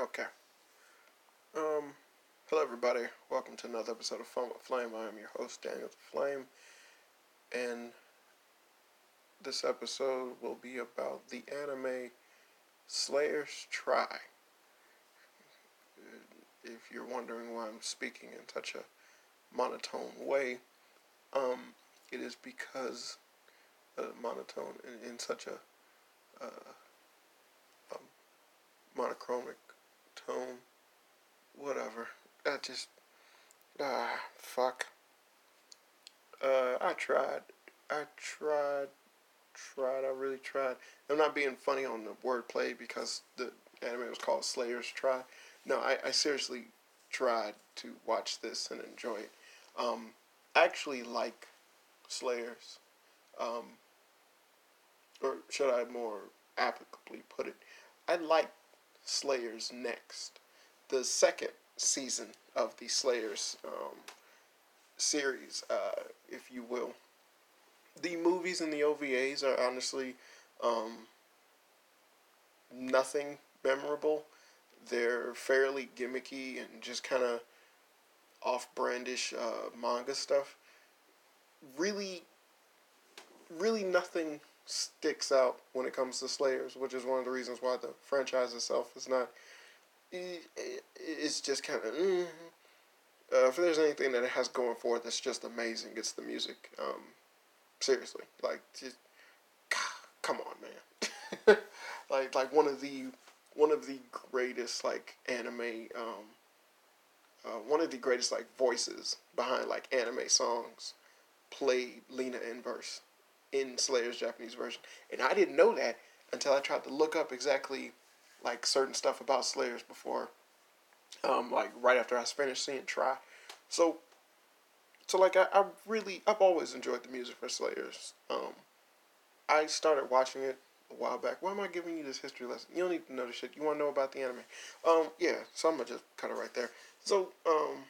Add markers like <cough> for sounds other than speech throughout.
Okay. Um, hello everybody. Welcome to another episode of Fun with Flame. I am your host, Daniel the Flame, and this episode will be about the anime Slayers Try. If you're wondering why I'm speaking in such a monotone way, um, it is because uh, monotone in, in such a uh, um, monochromic tone. Whatever. I just ah fuck. Uh, I tried. I tried. Tried. I really tried. I'm not being funny on the wordplay because the anime was called Slayers Try. No, I, I seriously tried to watch this and enjoy it. Um, I actually like Slayers. Um, or should I more applicably put it, I like Slayers next. The second season of the Slayers um, series, uh, if you will. The movies and the OVAs are honestly um, nothing memorable. They're fairly gimmicky and just kind of off-brandish uh, manga stuff. Really, really nothing sticks out when it comes to Slayers, which is one of the reasons why the franchise itself is not. It's just kind of. Mm, uh, if there's anything that it has going for it that's just amazing, it's the music. Um, seriously, like just, come on, man. <laughs> like like one of the one of the greatest like anime um, uh, one of the greatest like voices behind like anime songs played Lina Inverse in Slayer's Japanese version. And I didn't know that until I tried to look up exactly like certain stuff about Slayers before um like right after I finished seeing Try. So so like I, I really I've always enjoyed the music for Slayers. Um I started watching it a while back. Why am I giving you this history lesson? You don't need to know the shit. You want to know about the anime. Um yeah, so I'm gonna just cut it right there. So um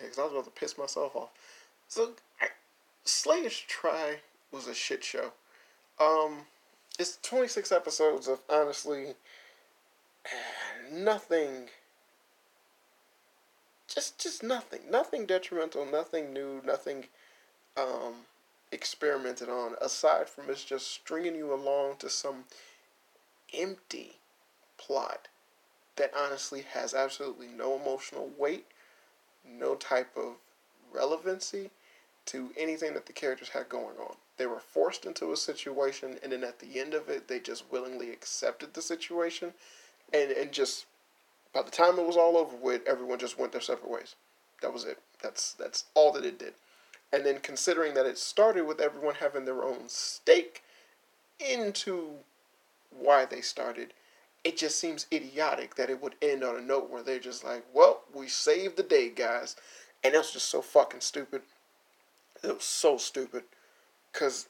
yeah, cause I was about to piss myself off. So Slayers Try was a shit show. Um, it's 26 episodes of honestly <sighs> nothing. Just, just nothing. Nothing detrimental. Nothing new. Nothing um, experimented on. Aside from it's just stringing you along to some empty plot that honestly has absolutely no emotional weight, no type of relevancy to anything that the characters had going on. They were forced into a situation, and then at the end of it, they just willingly accepted the situation, and and just by the time it was all over with, everyone just went their separate ways. That was it. That's that's all that it did. And then considering that it started with everyone having their own stake into why they started, it just seems idiotic that it would end on a note where they're just like, "Well, we saved the day, guys," and that's just so fucking stupid. It was so stupid. Because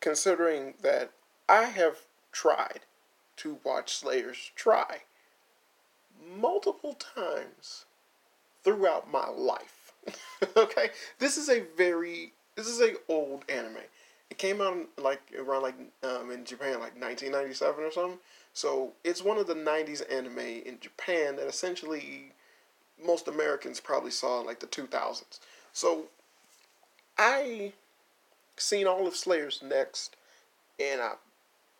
considering that I have tried to watch Slayers try multiple times throughout my life. <laughs> okay? This is a very this is a old anime. It came out like around like um, in Japan like 1997 or something. So it's one of the 90s anime in Japan that essentially most Americans probably saw in like the 2000s. So I seen all of Slayers Next, and I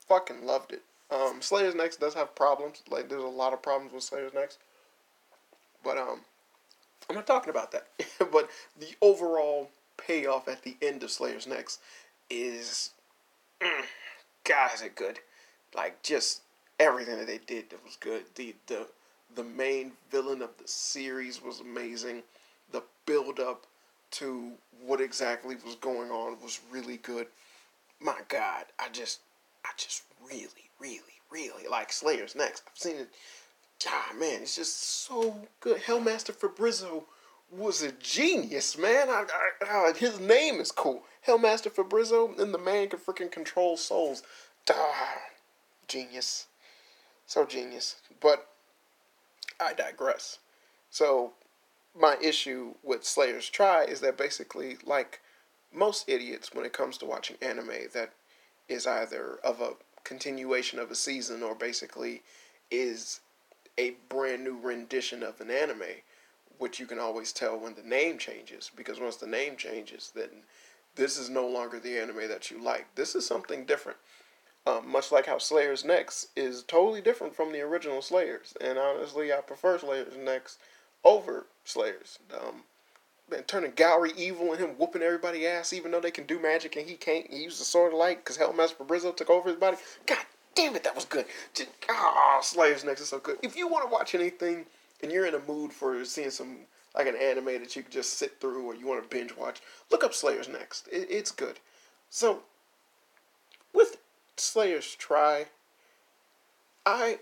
fucking loved it. Um, Slayers Next does have problems. Like there's a lot of problems with Slayers Next, but um, I'm not talking about that. <laughs> but the overall payoff at the end of Slayers Next is, mm, God, is it good? Like just everything that they did that was good. The the the main villain of the series was amazing. The build up to what exactly was going on was really good. My God, I just, I just really, really, really like Slayers next. I've seen it. Ah, man, it's just so good. Hellmaster Fabrizzo was a genius, man. I, I, I, his name is cool. Hellmaster Fabrizzo, and the man can freaking control souls. Ah, genius. So genius. But I digress. So my issue with Slayers Try is that basically, like most idiots when it comes to watching anime that is either of a continuation of a season or basically is a brand new rendition of an anime, which you can always tell when the name changes because once the name changes, then this is no longer the anime that you like. This is something different. Um, much like how Slayers Next is totally different from the original Slayers, and honestly, I prefer Slayers Next over Slayers. Um, and turning Gourry evil and him whooping everybody ass, even though they can do magic and he can't. He used the sword of light because Hellmaster Fabrizzo took over his body. God damn it, that was good. Ah, oh, Slayers Next is so good. If you want to watch anything and you're in a mood for seeing some like an anime that you can just sit through or you want to binge watch, look up Slayers Next. It, it's good. So with Slayers Try, I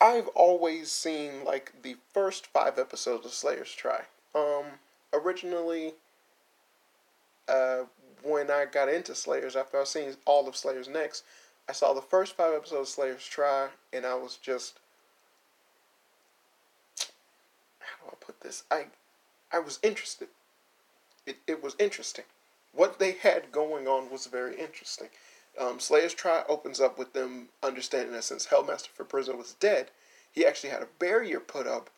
I've always seen like the first five episodes of Slayers Try. Um, originally, uh, when I got into Slayers, after I seen all of Slayers Next, I saw the first five episodes of Slayers Try, and I was just how do I put this? I I was interested. It it was interesting. What they had going on was very interesting. Um, Slayers Try opens up with them understanding that since Hellmaster Fabrizzo was dead, he actually had a barrier put up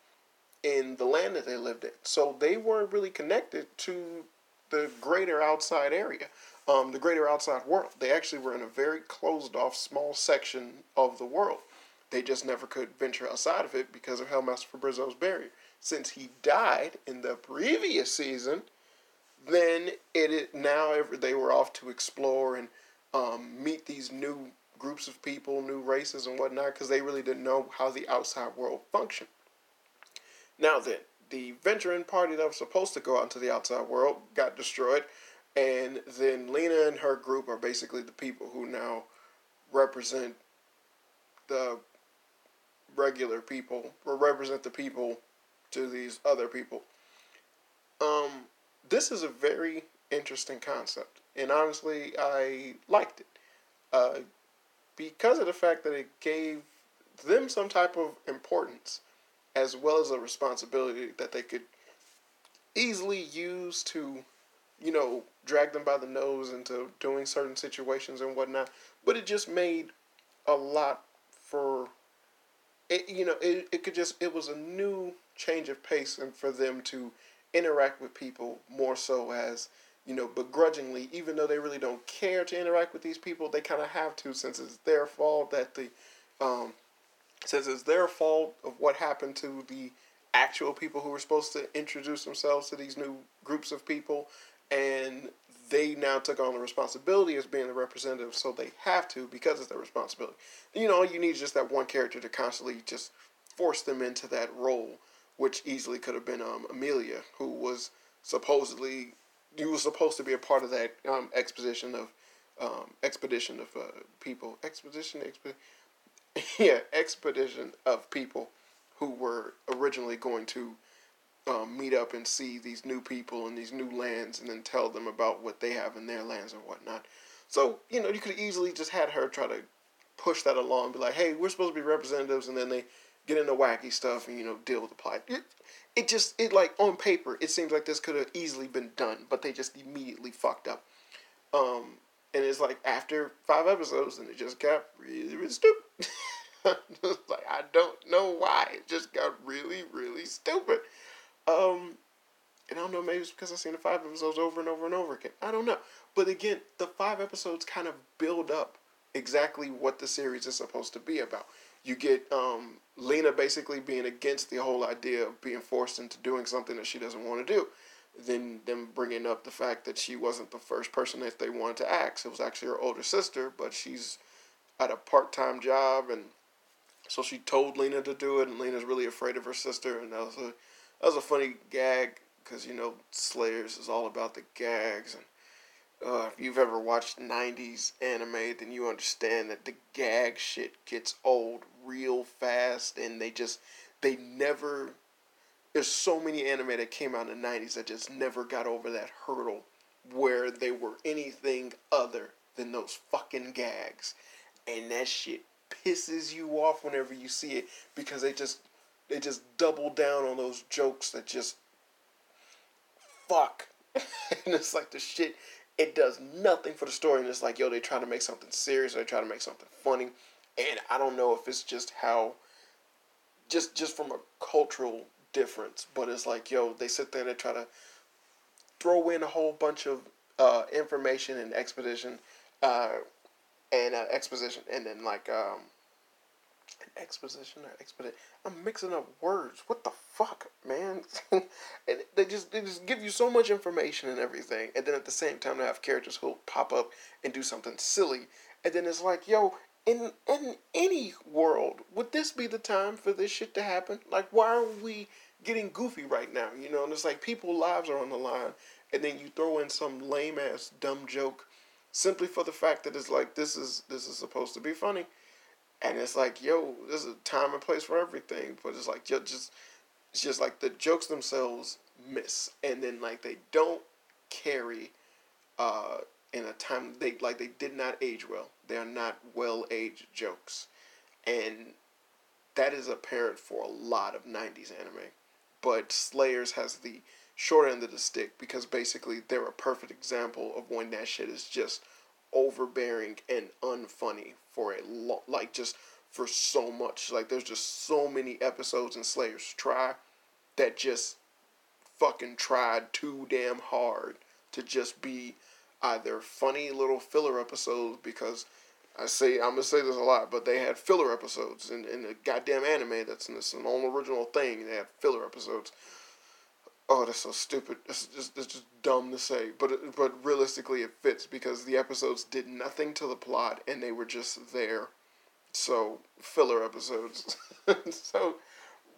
in the land that they lived in. So they weren't really connected to the greater outside area, um, the greater outside world. They actually were in a very closed off small section of the world. They just never could venture outside of it because of Hellmaster for Fabrizzo's barrier. Since he died in the previous season, then it now they were off to explore and um, meet these new groups of people, new races and whatnot, because they really didn't know how the outside world functioned. Now then, the venturing party that was supposed to go out into the outside world got destroyed, and then Lina and her group are basically the people who now represent the regular people or represent the people to these other people. Um, this is a very interesting concept, and honestly, I liked it uh, because of the fact that it gave them some type of importance as well as a responsibility that they could easily use to, you know, drag them by the nose into doing certain situations and whatnot. But it just made a lot for it. You know, it it could just it was a new change of pace and for them to interact with people more so as you know begrudgingly even though they really don't care to interact with these people they kind of have to since it's their fault that the um, says it's their fault of what happened to the actual people who were supposed to introduce themselves to these new groups of people and they now took on the responsibility as being the representative so they have to because it's their responsibility. You know all you need is just that one character to constantly just force them into that role which easily could have been um, amelia who was supposedly you were supposed to be a part of that um, exposition of um, expedition of uh, people expedition expedition <laughs> yeah, expedition of people who were originally going to um, meet up and see these new people and these new lands and then tell them about what they have in their lands and whatnot. So, you know, you could easily just had her try to push that along be like, hey, we're supposed to be representatives, and then they get into wacky stuff and, you know, deal with the plot. It, it just, it like, on paper, it seems like this could have easily been done, but they just immediately fucked up. Um, and it's like after five episodes, and it just got really, really stupid. <laughs> like I don't know why. It just got really, really stupid. Um, and I don't know, maybe it's because I've seen the five episodes over and over and over again. I don't know. But again, the five episodes kind of build up exactly what the series is supposed to be about. You get um, Lina basically being against the whole idea of being forced into doing something that she doesn't want to do then them bringing up the fact that she wasn't the first person that they wanted to ask. It was actually her older sister, but she's at a part time job, and so she told Lina to do it, and Lina's really afraid of her sister, and that was a that was a funny gag because you know Slayers is all about the gags, and uh, if you've ever watched '90s anime, then you understand that the gag shit gets old real fast, and they just they never there's so many anime that came out in the 90s that just never got over that hurdle where they were anything other than those fucking gags. And that shit pisses you off whenever you see it because they just they just double down on those jokes that just fuck. <laughs> and it's like the shit it does nothing for the story and it's like yo they try to make something serious they try to make something funny and I don't know if it's just how just just from a cultural difference. But it's like, yo, they sit there and they try to throw in a whole bunch of uh, information and expedition, uh, and uh, exposition, and then like um, exposition or expedite. I'm mixing up words. What the fuck, man? <laughs> and they just they just give you so much information and everything, and then at the same time they have characters who pop up and do something silly, and then it's like, yo, in in any world, would this be the time for this shit to happen? Like, why are we getting goofy right now? You know, and it's like people's lives are on the line, and then you throw in some lame ass dumb joke, simply for the fact that it's like this is this is supposed to be funny, and it's like, yo, there's a time and place for everything, but it's like just just it's just like the jokes themselves miss, and then like they don't carry, uh, in a time they like they did not age well. They are not well aged jokes, and that is apparent for a lot of '90s anime. But Slayers has the short end of the stick because basically they're a perfect example of when that shit is just overbearing and unfunny for a lot, like just for so much. Like there's just so many episodes in Slayers Try that just fucking tried too damn hard to just be either funny little filler episodes because I say I'm gonna say this a lot, but they had filler episodes in, in the goddamn anime that's in this an original thing. They had filler episodes. Oh, that's so stupid. It's just it's just dumb to say, but it, but realistically it fits because the episodes did nothing to the plot and they were just there. So filler episodes. <laughs> so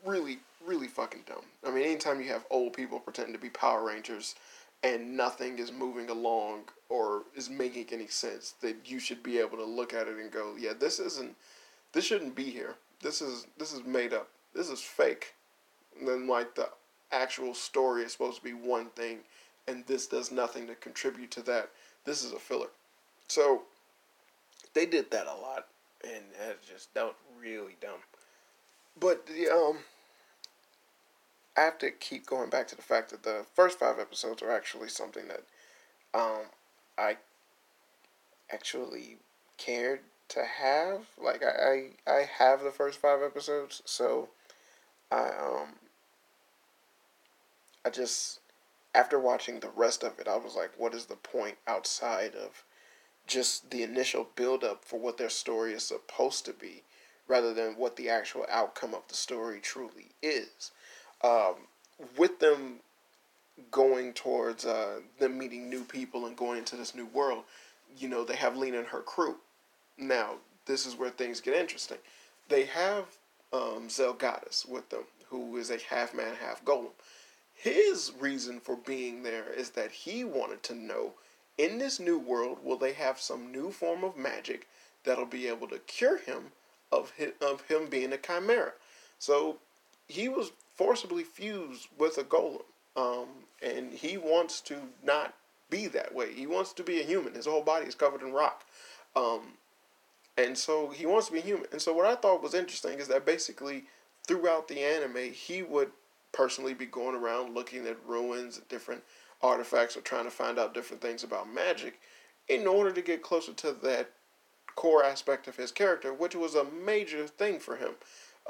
really really fucking dumb. I mean, anytime you have old people pretending to be Power Rangers and nothing is moving along or is making any sense, that you should be able to look at it and go, yeah, this isn't, this shouldn't be here. This is this is made up. This is fake. And then like the actual story is supposed to be one thing, and this does nothing to contribute to that. This is a filler. So they did that a lot, and that just was really dumb. But the um I have to keep going back to the fact that the first five episodes are actually something that um, I actually cared to have. Like I, I, I have the first five episodes, so I um I just after watching the rest of it, I was like, what is the point outside of just the initial build up for what their story is supposed to be, rather than what the actual outcome of the story truly is um, with them going towards uh, them meeting new people and going into this new world, you know, they have Lena and her crew. Now, this is where things get interesting. They have um, Zelgadis with them, who is a half man, half golem. His reason for being there is that he wanted to know in this new world, will they have some new form of magic that'll be able to cure him of his, of him being a chimera? So he was forcibly fused with a golem. Um, and he wants to not be that way. He wants to be a human. His whole body is covered in rock. Um, and so he wants to be human. And so what I thought was interesting is that basically throughout the anime, he would personally be going around looking at ruins and different artifacts or trying to find out different things about magic in order to get closer to that core aspect of his character, which was a major thing for him.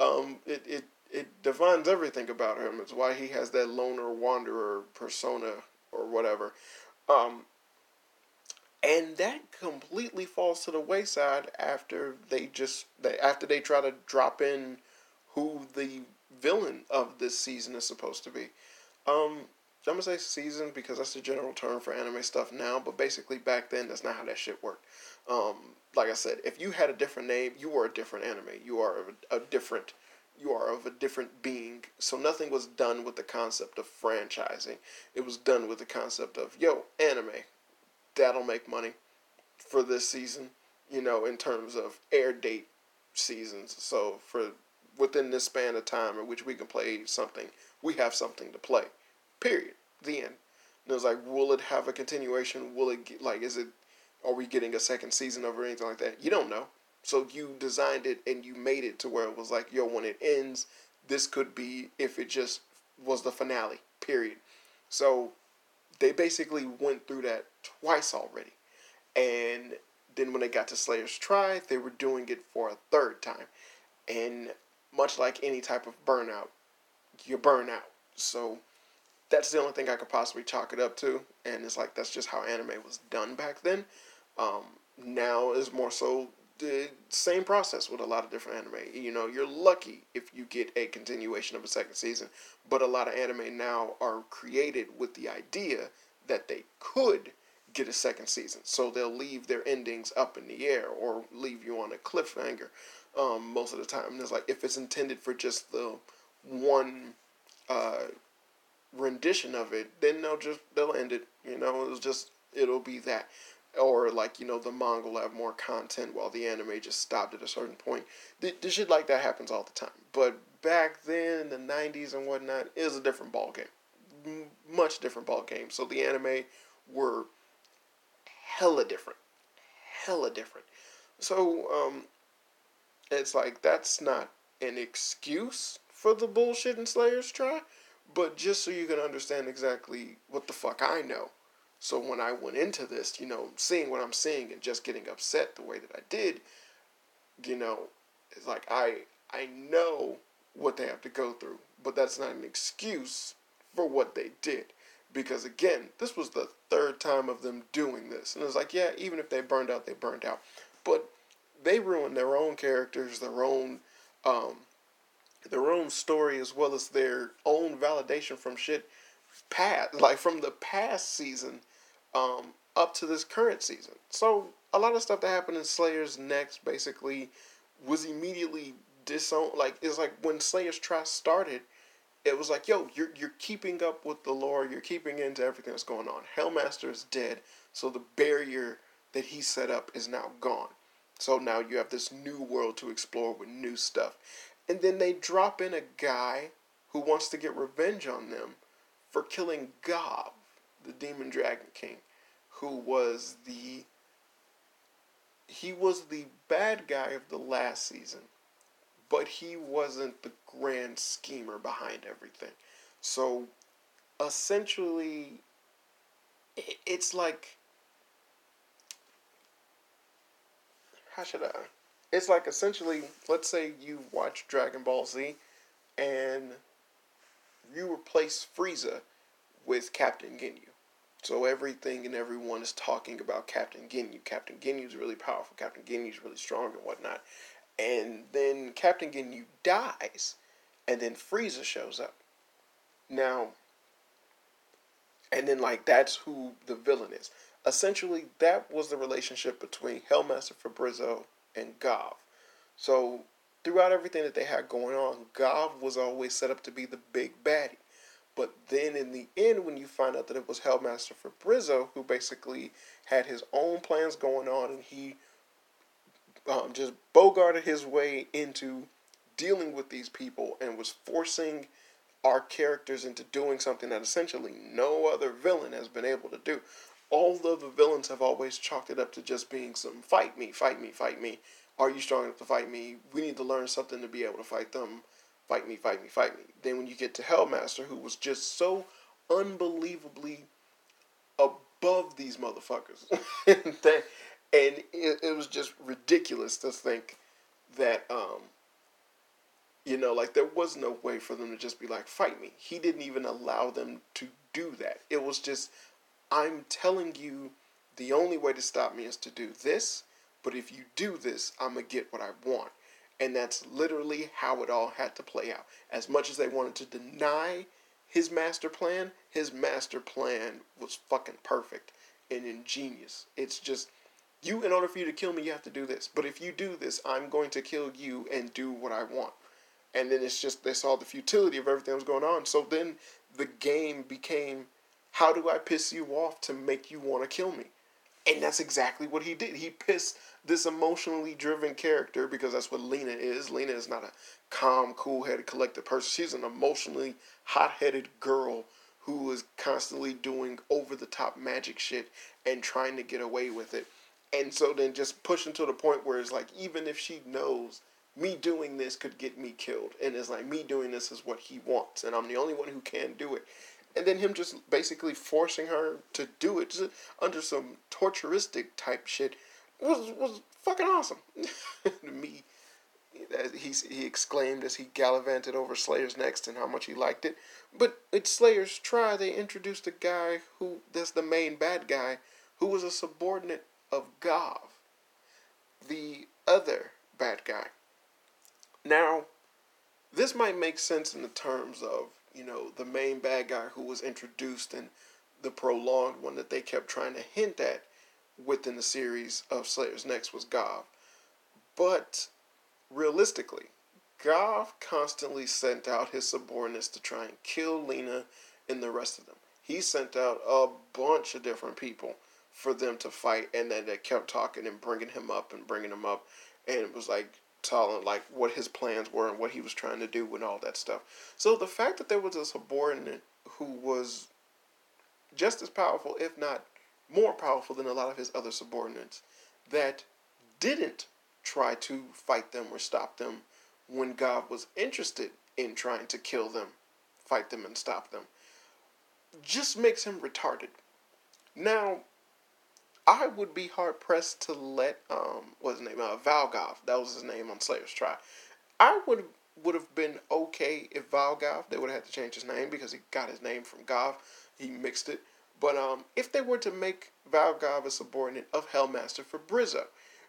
Um, it, it it defines everything about him. It's why he has that loner wanderer persona or whatever. Um, and that completely falls to the wayside after they just they after they try to drop in who the villain of this season is supposed to be. Um, I'm gonna say season because that's the general term for anime stuff now, but basically back then that's not how that shit worked. Um, like I said, if you had a different name, you were a different anime. You are a, a different you are of a different being. So nothing was done with the concept of franchising. It was done with the concept of, yo, anime, that'll make money for this season, you know, in terms of air date seasons. So for within this span of time in which we can play something, we have something to play. Period. The end. And it was like, will it have a continuation? Will it get, like, is it, are we getting a second season of or anything like that? You don't know. So you designed it and you made it to where it was like, yo, when it ends, this could be if it just was the finale, period. So they basically went through that twice already. And then when they got to Slayers Try, they were doing it for a third time. And much like any type of burnout, you burn out. So that's the only thing I could possibly chalk it up to, and it's like that's just how anime was done back then. Um, now is more so the same process with a lot of different anime. You know, you're lucky if you get a continuation of a second season, but a lot of anime now are created with the idea that they could get a second season. So they'll leave their endings up in the air or leave you on a cliffhanger. Um, most of the time, and it's like if it's intended for just the one uh, rendition of it, then they'll just they'll end it. You know, it's just it'll be that or like you know the manga will have more content while the anime just stopped at a certain point. The, the shit like that happens all the time. But back then, in the '90s and whatnot, it was a different ball game, M- much different ball game. So the anime were hella different, hella different. So um, it's like that's not an excuse for the bullshit and Slayers try, but just so you can understand exactly what the fuck I know so when I went into this, you know, seeing what I'm seeing and just getting upset the way that I did, you know, it's like I I know what they have to go through, but that's not an excuse for what they did. Because again, this was the third time of them doing this. And it's like, yeah, even if they burned out, they burned out. They ruined their own characters, their own um their own story as well as their own validation from shit past like from the past season um, up to this current season. So a lot of stuff that happened in Slayers next basically was immediately disowned. Like it's like when Slayers Try started, it was like, yo, you're you're keeping up with the lore, you're keeping into everything that's going on. Hellmaster is dead, so the barrier that he set up is now gone. So now you have this new world to explore with new stuff. And then they drop in a guy who wants to get revenge on them for killing Gob the Demon Dragon King, who was the he was the bad guy of the last season, but he wasn't the grand schemer behind everything. So essentially it's like how should I it's like essentially let's say you watch Dragon Ball Z and you replace Frieza with Captain Ginyu. So everything and everyone is talking about Captain Ginyu. Captain Ginyu is really powerful. Captain Ginyu is really strong and whatnot. And then Captain Ginyu dies, and then Frieza shows up. Now, and then like that's who the villain is. Essentially, that was the relationship between Hellmaster Fabrizzo and Gob. So throughout everything that they had going on, Gob was always set up to be the big baddie. But then in the end, when you find out that it was Hellmaster Fabrizzo who basically had his own plans going on and he um, just bogarted his way into dealing with these people and was forcing our characters into doing something that essentially no other villain has been able to do. All of the villains have always chalked it up to just being some fight me, fight me, fight me. Are you strong enough to fight me? We need to learn something to be able to fight them fight me, fight me, fight me. Then when you get to Hellmaster, who was just so unbelievably above these motherfuckers, <laughs> and, that, and it, it was just ridiculous to think that, um, you know, like there was no way for them to just be like, fight me. He didn't even allow them to do that. It was just, I'm telling you, the only way to stop me is to do this. But if you do this, I'm going to get what I want. And that's literally how it all had to play out. As much as they wanted to deny his master plan, his master plan was fucking perfect and ingenious. It's just you in order for you to kill me you have to do this. But if you do this, I'm going to kill you and do what I want. And then it's just they saw the futility of everything that was going on. So then the game became how do I piss you off to make you want to kill me? And that's exactly what he did. He pissed this emotionally driven character because that's what Lina is. Lina is not a calm, cool headed, collected person. She's an emotionally hot headed girl who is constantly doing over the top magic shit and trying to get away with it. And so then just pushing to the point where it's like, even if she knows me doing this could get me killed, and it's like me doing this is what he wants, and I'm the only one who can do it. And then him just basically forcing her to do it under some torturistic type shit was was fucking awesome to <laughs> me. he he exclaimed as he gallivanted over Slayers next and how much he liked it. But it's Slayers try. They introduced a guy who that's the main bad guy, who was a subordinate of Gaav, the other bad guy. Now, this might make sense in the terms of you know the main bad guy who was introduced and the prolonged one that they kept trying to hint at within the series of Slayers Next was Gaav. But realistically, Gaav constantly sent out his subordinates to try and kill Lina and the rest of them. He sent out a bunch of different people for them to fight, and then they kept talking and bringing him up and bringing him up, and it was like telling like what his plans were and what he was trying to do and all that stuff. So the fact that there was a subordinate who was just as powerful, if not more powerful than a lot of his other subordinates, that didn't try to fight them or stop them when God was interested in trying to kill them, fight them, and stop them, just makes him retarded. Now, I would be hard pressed to let um what's his name uh, Valgaav that was his name on Slayers Try. I would would have been okay if Valgaav they would have had to change his name because he got his name from Gaav. He mixed it. But um, if they were to make Valgaav a subordinate of Hellmaster Fabrizzo,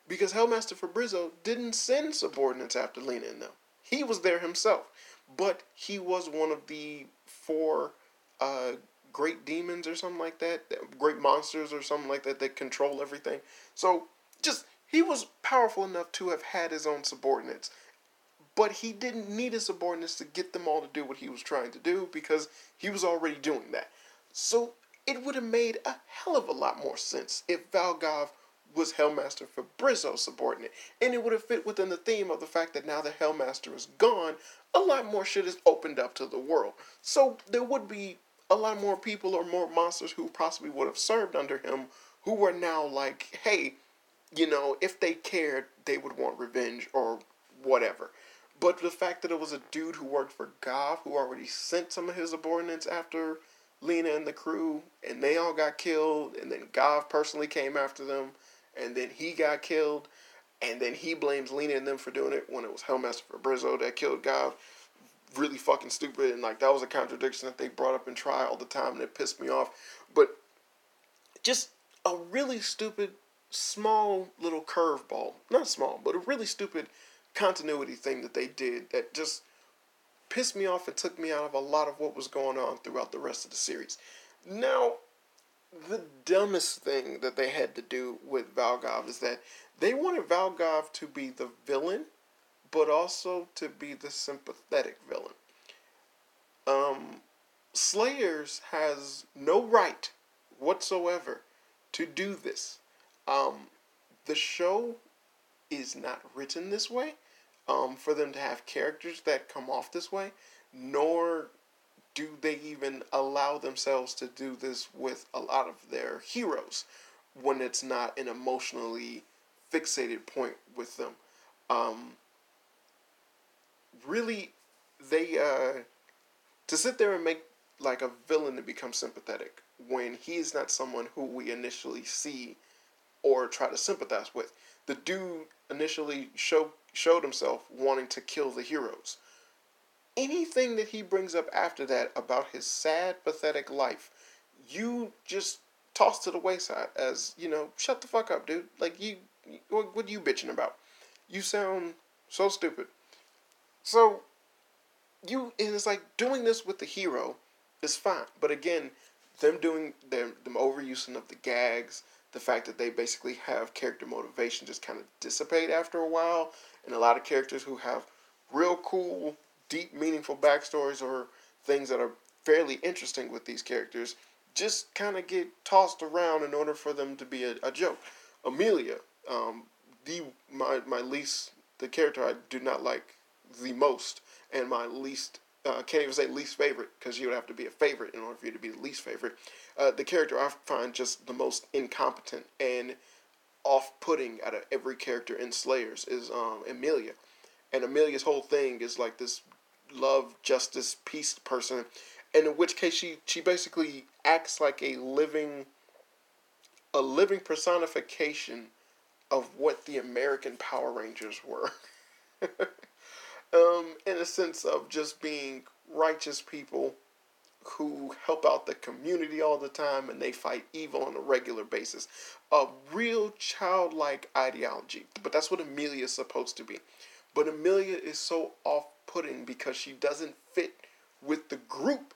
because Hellmaster Fabrizzo didn't send subordinates after Lina and them. He was there himself, but he was one of the four uh, great demons or something like that, great monsters or something like that that control everything. So just he was powerful enough to have had his own subordinates, but he didn't need his subordinates to get them all to do what he was trying to do because he was already doing that. So it would have made a hell of a lot more sense if Valgaav was Hellmaster Fabrizzo's subordinate. And it would have fit within the theme of the fact that now the Hellmaster is gone, a lot more shit is opened up to the world. So there would be a lot more people or more monsters who possibly would have served under him who were now like, hey, you know, if they cared, they would want revenge or whatever. But the fact that it was a dude who worked for Gaav who already sent some of his subordinates after Lina and the crew, and they all got killed, and then Gaav personally came after them, and then he got killed, and then he blames Lina and them for doing it when it was Hellmaster Fabrizzo that killed Gaav. Really fucking stupid, and like that was a contradiction that they brought up in trial all the time, and it pissed me off. But just a really stupid, small little curveball. Not small, but a really stupid continuity thing that they did that just pissed me off and took me out of a lot of what was going on throughout the rest of the series. Now, the dumbest thing that they had to do with Valgaav is that they wanted Valgaav to be the villain, but also to be the sympathetic villain. Um, Slayers has no right whatsoever to do this. Um, the show is not written this way um, for them to have characters that come off this way, nor do they even allow themselves to do this with a lot of their heroes when it's not an emotionally fixated point with them. Um, really, they uh, to sit there and make like a villain to become sympathetic when he is not someone who we initially see or try to sympathize with. The dude initially show, showed himself wanting to kill the heroes anything that he brings up after that about his sad, pathetic life, you just toss to the wayside as, you know, shut the fuck up, dude. Like, you, what, what are you bitching about? You sound so stupid. So, you, and it's like doing this with the hero is fine. But again, them doing them, them overusing of the gags, the fact that they basically have character motivation just kind of dissipate after a while, and a lot of characters who have real cool deep, meaningful backstories or things that are fairly interesting with these characters just kind of get tossed around in order for them to be a, a joke. Amelia, um, the my my least the character I do not like the most, and my least uh, can't even say least favorite because you would have to be a favorite in order for you to be the least favorite. Uh, the character I find just the most incompetent and off-putting out of every character in Slayers is um, Amelia, and Amelia's whole thing is like this love, justice, peace person, and in which case she she basically acts like a living a living personification of what the American Power Rangers were. <laughs> um, in a sense of just being righteous people who help out the community all the time and they fight evil on a regular basis. A real childlike ideology. But that's what Amelia is supposed to be. But Amelia is so off putting because she doesn't fit with the group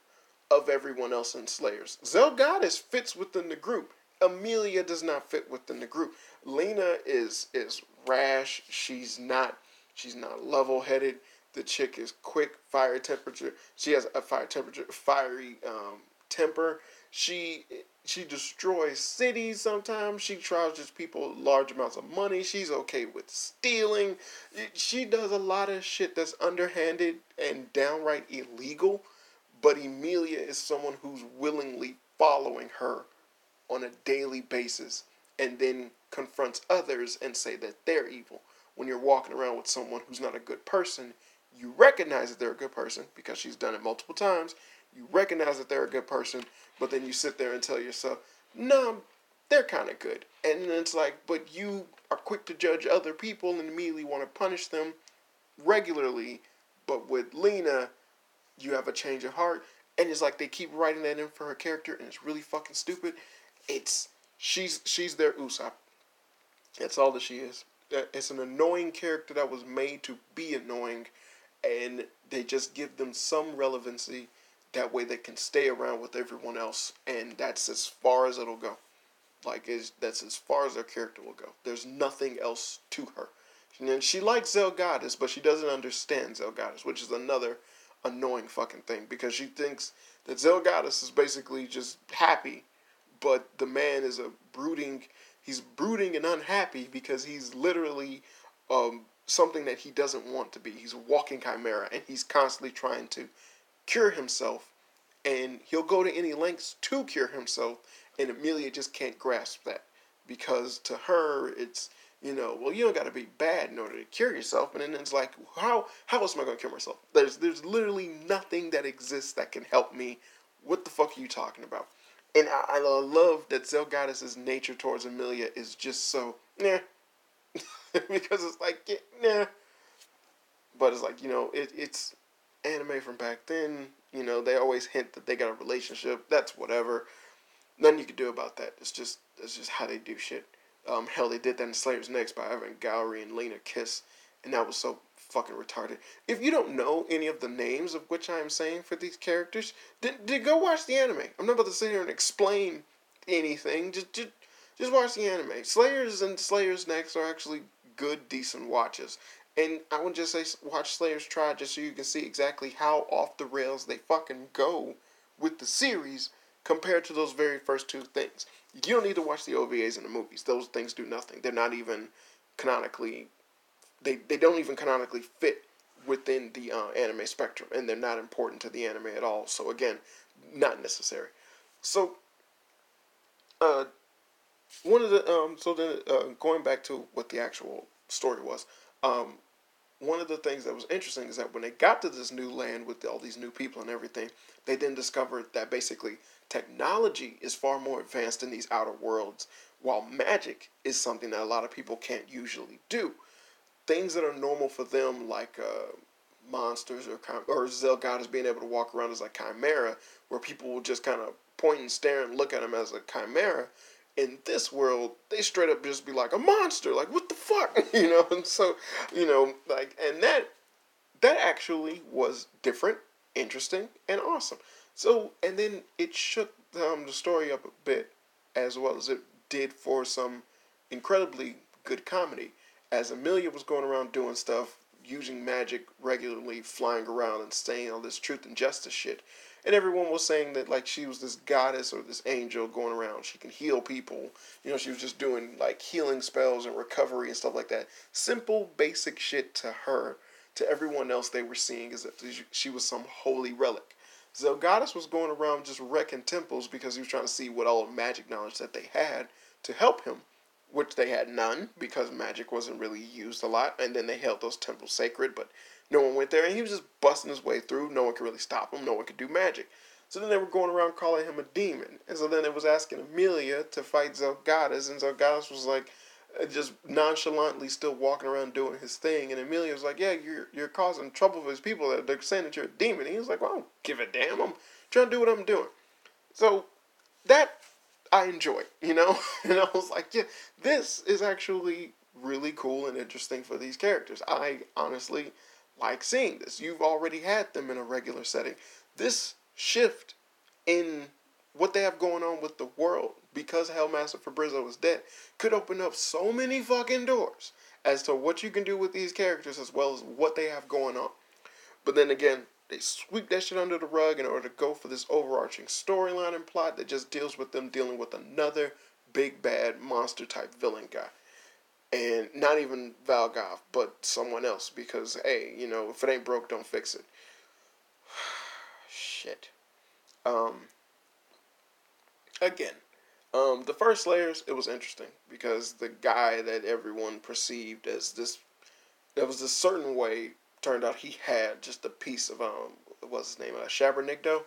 of everyone else in Slayers. Zelgadis fits within the group. Amelia does not fit within the group. Lina is is rash. She's not she's not level headed. The chick is quick, fire temperature. She has a fire temperature, fiery um, temper. She she destroys cities sometimes. She charges people large amounts of money. She's okay with stealing. She does a lot of shit that's underhanded and downright illegal. But Amelia is someone who's willingly following her on a daily basis and then confronts others and say that they're evil. When you're walking around with someone who's not a good person, you recognize that they're a good person because she's done it multiple times. You recognize that they're a good person, but then you sit there and tell yourself, no, they're kind of good. And then it's like, but you are quick to judge other people and immediately want to punish them regularly. But with Lina, you have a change of heart. And it's like they keep writing that in for her character, and it's really fucking stupid. It's she's she's their Usopp. That's all that she is. It's an annoying character that was made to be annoying, and they just give them some relevancy. That way they can stay around with everyone else, and that's as far as it'll go. Like is that's as far as their character will go. There's nothing else to her. And she likes Zelgadis, but she doesn't understand Zelgadis, which is another annoying fucking thing because she thinks that Zelgadis is basically just happy, but the man is a brooding. He's brooding and unhappy because he's literally um, something that he doesn't want to be. He's a walking chimera, and he's constantly trying to cure himself, and he'll go to any lengths to cure himself. And Amelia just can't grasp that because to her it's you know, well, you don't got to be bad in order to cure yourself. And then it's like, how how else am I going to cure myself? There's there's literally nothing that exists that can help me. What the fuck are you talking about? And I, I love that Zelgadis's nature towards Amelia is just so nah, <laughs> because it's like yeah, nah. But it's like you know, it, it's anime from back then. You know, they always hint that they got a relationship. That's whatever. Nothing you can do about that. It's just it's just how they do shit. Um, hell, they did that in Slayers Next by having Gourry and Lina kiss, and that was so fucking retarded. If you don't know any of the names of which I am saying for these characters, then, then go watch the anime. I'm not about to sit here and explain anything. Just, just, just watch the anime. Slayers and Slayers Next are actually good, decent watches. And I would just say watch Slayers Try just so you can see exactly how off the rails they fucking go with the series compared to those very first two things. You don't need to watch the OVAs and the movies. Those things do nothing. They're not even canonically they, they don't even canonically fit within the uh, anime spectrum and they're not important to the anime at all. So again, not necessary. So uh one of the um so then uh, going back to what the actual story was um one of the things that was interesting is that when they got to this new land with all these new people and everything, they then discovered that basically technology is far more advanced in these outer worlds, while magic is something that a lot of people can't usually do. Things that are normal for them, like uh, monsters or or Zelgadis being able to walk around as a chimera, where people will just kind of point and stare and look at him as a chimera. In this world, they straight up just be like a monster, like what the fuck, <laughs> you know. And so, you know, like, and that that actually was different, interesting, and awesome. So, and then it shook um, the story up a bit, as well as it did for some incredibly good comedy. As Amelia was going around doing stuff, using magic regularly, flying around and saying all this truth and justice shit. And everyone was saying that like she was this goddess or this angel going around. She can heal people. You know, she was just doing like healing spells and recovery and stuff like that. Simple, basic shit to her. To everyone else, they were seeing as if she was some holy relic. Zelgadis was going around just wrecking temples because he was trying to see what all the magic knowledge that they had to help him, which they had none because magic wasn't really used a lot. And then they held those temples sacred, but no one went there, and he was just busting his way through. No one could really stop him. No one could do magic. So then they were going around calling him a demon, and so then it was asking Amelia to fight Zelgadis, and Zelgadis was like, uh, just nonchalantly still walking around doing his thing. And Amelia was like, "Yeah, you're you're causing trouble for his people. That they're saying that you're a demon." And he was like, "Well, I don't give a damn. I'm trying to do what I'm doing." So that I enjoy, you know. <laughs> and I was like, "Yeah, this is actually really cool and interesting for these characters." I honestly like seeing this. You've already had them in a regular setting. This shift in what they have going on with the world because Hellmaster Fabrizzo is dead could open up so many fucking doors as to what you can do with these characters as well as what they have going on. But then again, they sweep that shit under the rug in order to go for this overarching storyline and plot that just deals with them dealing with another big bad monster type villain guy. And not even Valgaav, but someone else because hey, you know, if it ain't broke, don't fix it. <sighs> shit. Um again, um, the first layers, it was interesting because the guy that everyone perceived as this, that was a certain way, turned out he had just a piece of um, what's his name, uh, Shabranigdo.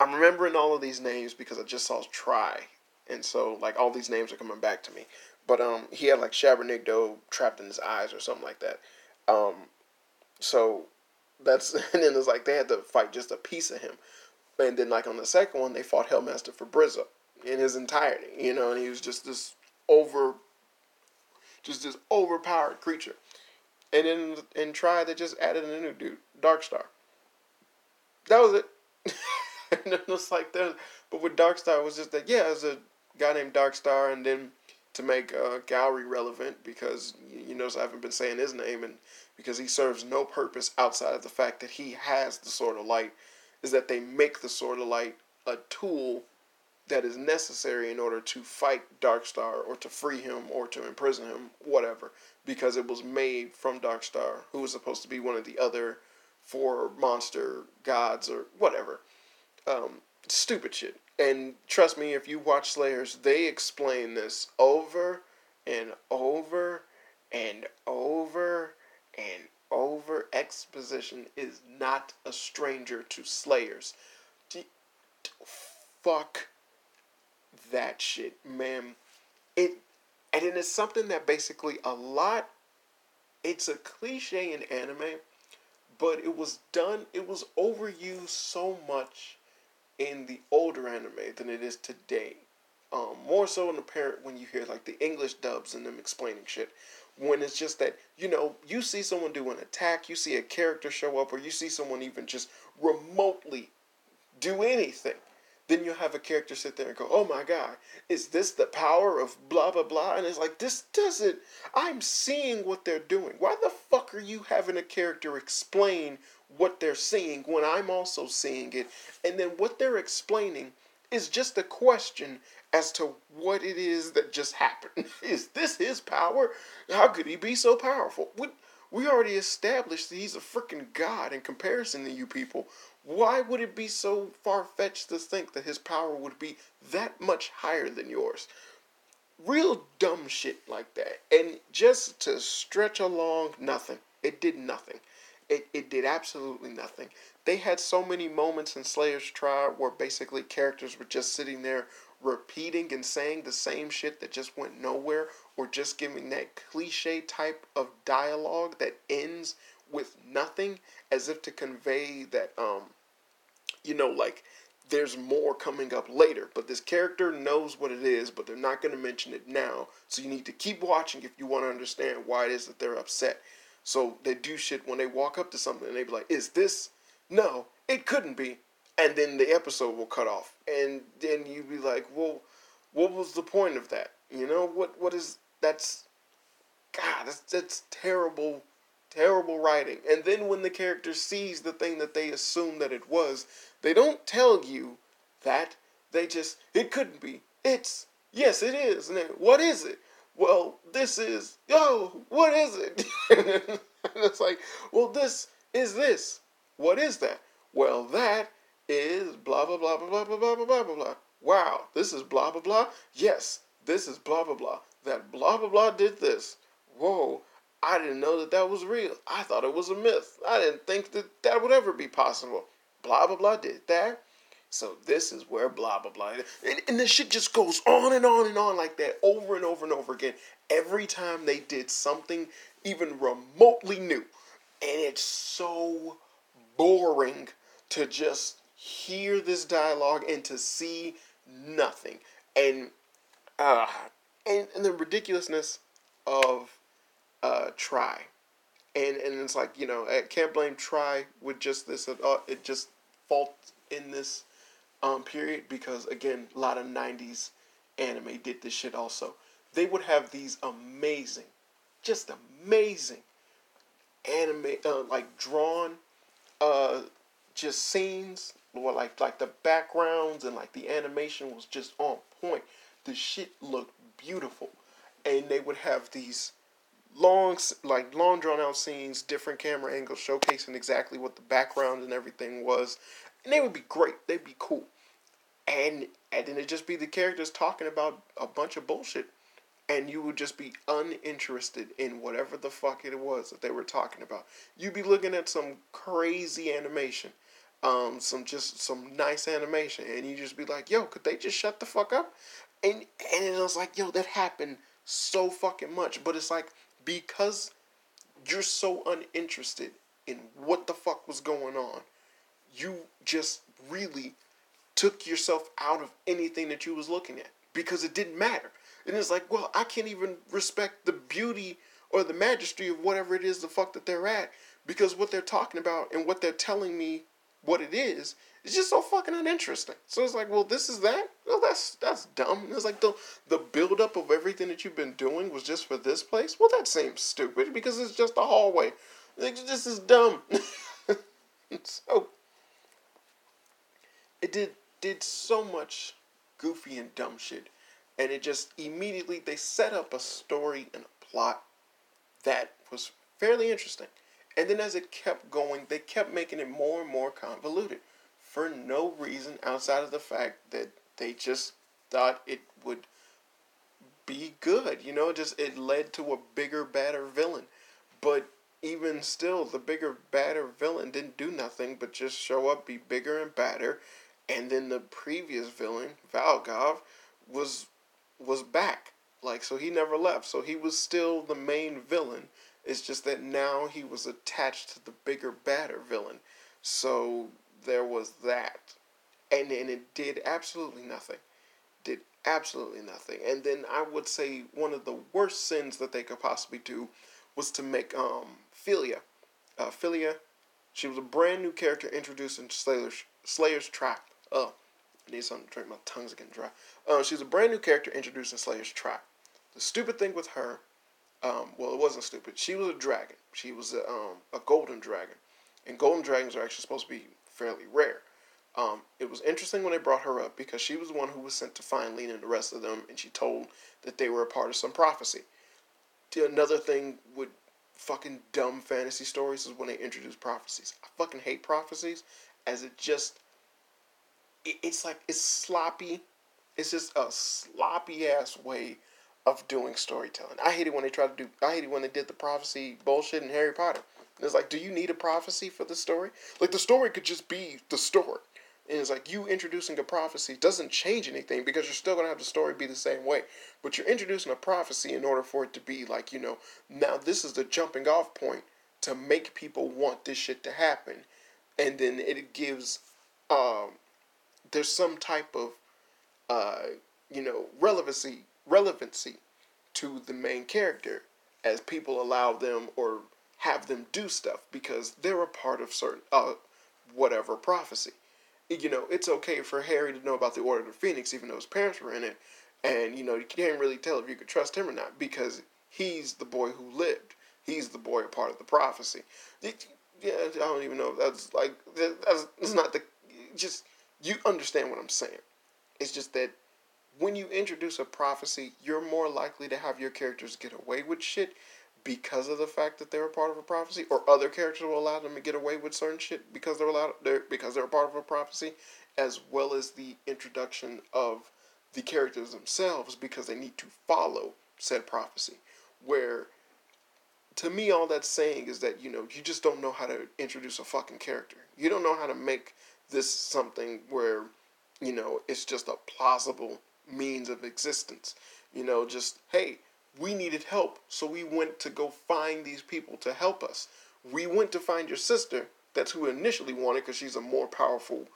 I'm remembering all of these names because I just saw Try, and so like all these names are coming back to me. But um, he had like Shabranigdo trapped in his eyes or something like that. Um, so that's <laughs> and then it's like they had to fight just a piece of him. And then like on the second one, they fought Hellmaster Fabrizzo in his entirety, you know, and he was just this over, just this overpowered creature. And then in Try, they just added a new dude, Darkstar. That was it. <laughs> and it was like that, but with Darkstar, it was just that yeah, as a guy named Darkstar, and then to make uh, Gourry relevant because you notice I haven't been saying his name, and because he serves no purpose outside of the fact that he has the Sword of Light, is that they make the Sword of Light a tool that is necessary in order to fight Darkstar or to free him or to imprison him, whatever, because it was made from Darkstar, who was supposed to be one of the other four monster gods or whatever. Um, stupid shit. And trust me, if you watch Slayers, they explain this over and over and over and over. Exposition is not a stranger to Slayers. Fuck that shit, man. It and it is something that basically a lot it's a cliche in anime, but it was done it was overused so much in the older anime than it is today. Um, more so in apparent when you hear like the English dubs and them explaining shit. When it's just that, you know, you see someone do an attack, you see a character show up, or you see someone even just remotely do anything then you have a character sit there and go, oh my God, is this the power of blah, blah, blah? And it's like, this doesn't, I'm seeing what they're doing. Why the fuck are you having a character explain what they're seeing when I'm also seeing it? And then what they're explaining is just a question as to what it is that just happened. <laughs> is this his power? How could he be so powerful? We, we already established that he's a freaking god in comparison to you people. Why would it be so far fetched to think that his power would be that much higher than yours? Real dumb shit like that. And just to stretch along, nothing. It did nothing. It, it did absolutely nothing. They had so many moments in Slayers Try where basically characters were just sitting there repeating and saying the same shit that just went nowhere or just giving that cliche type of dialogue that ends with nothing as if to convey that um you know like there's more coming up later. But this character knows what it is but they're not going to mention it now. So you need to keep watching if you want to understand why it is that they're upset. So they do shit when they walk up to something and they be like is this? No it couldn't be. And then the episode will cut off. And then you'd be like well what was the point of that? You know what what is that's god that's that's terrible terrible writing. And then when the character sees the thing that they assume that it was, they don't tell you that. They just, it couldn't be. It's, yes, it is. And then, what is it? Well, this is, oh, what is it? and it's like, well, this is this. What is that? Well, that is blah, blah, blah, blah, blah, blah, blah, blah, blah, blah. Wow, this is blah, blah, blah. Yes, this is blah, blah, blah. That blah, blah, blah did this. Whoa, I didn't know that that was real. I thought it was a myth. I didn't think that that would ever be possible. Blah, blah, blah did that. So this is where blah blah blah, and, and the shit just goes on and on and on like that over and over and over again. Every time they did something even remotely new, and it's so boring to just hear this dialogue and to see nothing, and uh, and and the ridiculousness of uh, try, and and it's like you know I can't blame try with just this it just fault in this um period because again a lot of '90s anime did this shit also. They would have these amazing, just amazing anime uh, like drawn uh just scenes or like like the backgrounds and like the animation was just on point. The shit looked beautiful, and they would have these long like long drawn out scenes, different camera angles showcasing exactly what the background and everything was, and they would be great. They'd be cool, and and then it'd just be the characters talking about a bunch of bullshit, and you would just be uninterested in whatever the fuck it was that they were talking about. You'd be looking at some crazy animation. Um, some just some nice animation, and you'd just be like, "Yo, could they just shut the fuck up?" And and it was like, "Yo, that happened so fucking much," but it's like because you're so uninterested in what the fuck was going on, you just really took yourself out of anything that you was looking at because it didn't matter. And it's like, well, I can't even respect the beauty or the majesty of whatever it is the fuck that they're at because what they're talking about and what they're telling me what it is it's just so fucking uninteresting. So it's like, well, this is that. Well, that's that's dumb. It's like the the buildup of everything that you've been doing was just for this place. Well, that seems stupid because it's just a hallway. Like, this is dumb. <laughs> so it did did so much goofy and dumb shit, and it just immediately they set up a story and a plot that was fairly interesting. And then as it kept going, they kept making it more and more convoluted for no reason outside of the fact that they just thought it would be good. You know, just it led to a bigger, badder villain. But even still, the bigger, badder villain didn't do nothing but just show up, be bigger and badder, and then the previous villain, Valgaav, was was back. Like so he never left. So he was still the main villain. It's just that now he was attached to the bigger, badder villain. So there was that. And and it did absolutely nothing. Did absolutely nothing. And then I would say one of the worst sins that they could possibly do was to make um Filia. Uh, Filia, she was a brand new character introduced in Slayer's Slayers Try. Oh, I need something to drink. My tongue's getting dry. Uh, she's a brand new character introduced in Slayers Try. The stupid thing with her, um, well, it wasn't stupid. She was a dragon. She was a, um, a golden dragon, and golden dragons are actually supposed to be fairly rare. Um, it was interesting when they brought her up because she was the one who was sent to find Lina and the rest of them, and she told that they were a part of some prophecy. Another thing with fucking dumb fantasy stories is when they introduce prophecies. I fucking hate prophecies, as it just it, it's like it's sloppy. It's just a sloppy ass way of doing storytelling. I hate it when they try to do. I hate it when they did the prophecy bullshit in Harry Potter. It's like, do you need a prophecy for the story? Like the story could just be the story. And it's like you introducing a prophecy doesn't change anything because you're still gonna have the story be the same way. But you're introducing a prophecy in order for it to be like, you know, now this is the jumping off point to make people want this shit to happen. And then it gives um there's some type of uh, you know, relevancy relevancy to the main character as people allow them or have them do stuff because they're a part of certain uh whatever prophecy. You know, it's okay for Harry to know about the Order of the Phoenix even though his parents were in it, and you know you can't really tell if you could trust him or not because he's the boy who lived. He's the boy a part of the prophecy. Yeah, I don't even know that's like that's, that's not the just you understand what I'm saying. It's just that when you introduce a prophecy, you're more likely to have your characters get away with shit because of the fact that they're a part of a prophecy, or other characters will allow them to get away with certain shit because they're allowed they're because they're a part of a prophecy, as well as the introduction of the characters themselves because they need to follow said prophecy. Where to me all that's saying is that, you know, you just don't know how to introduce a fucking character. You don't know how to make this something where you know, it's just a plausible means of existence. You know, just, hey, we needed help, so we went to go find these people to help us. We went to find your sister. That's who initially wanted because she's a more powerful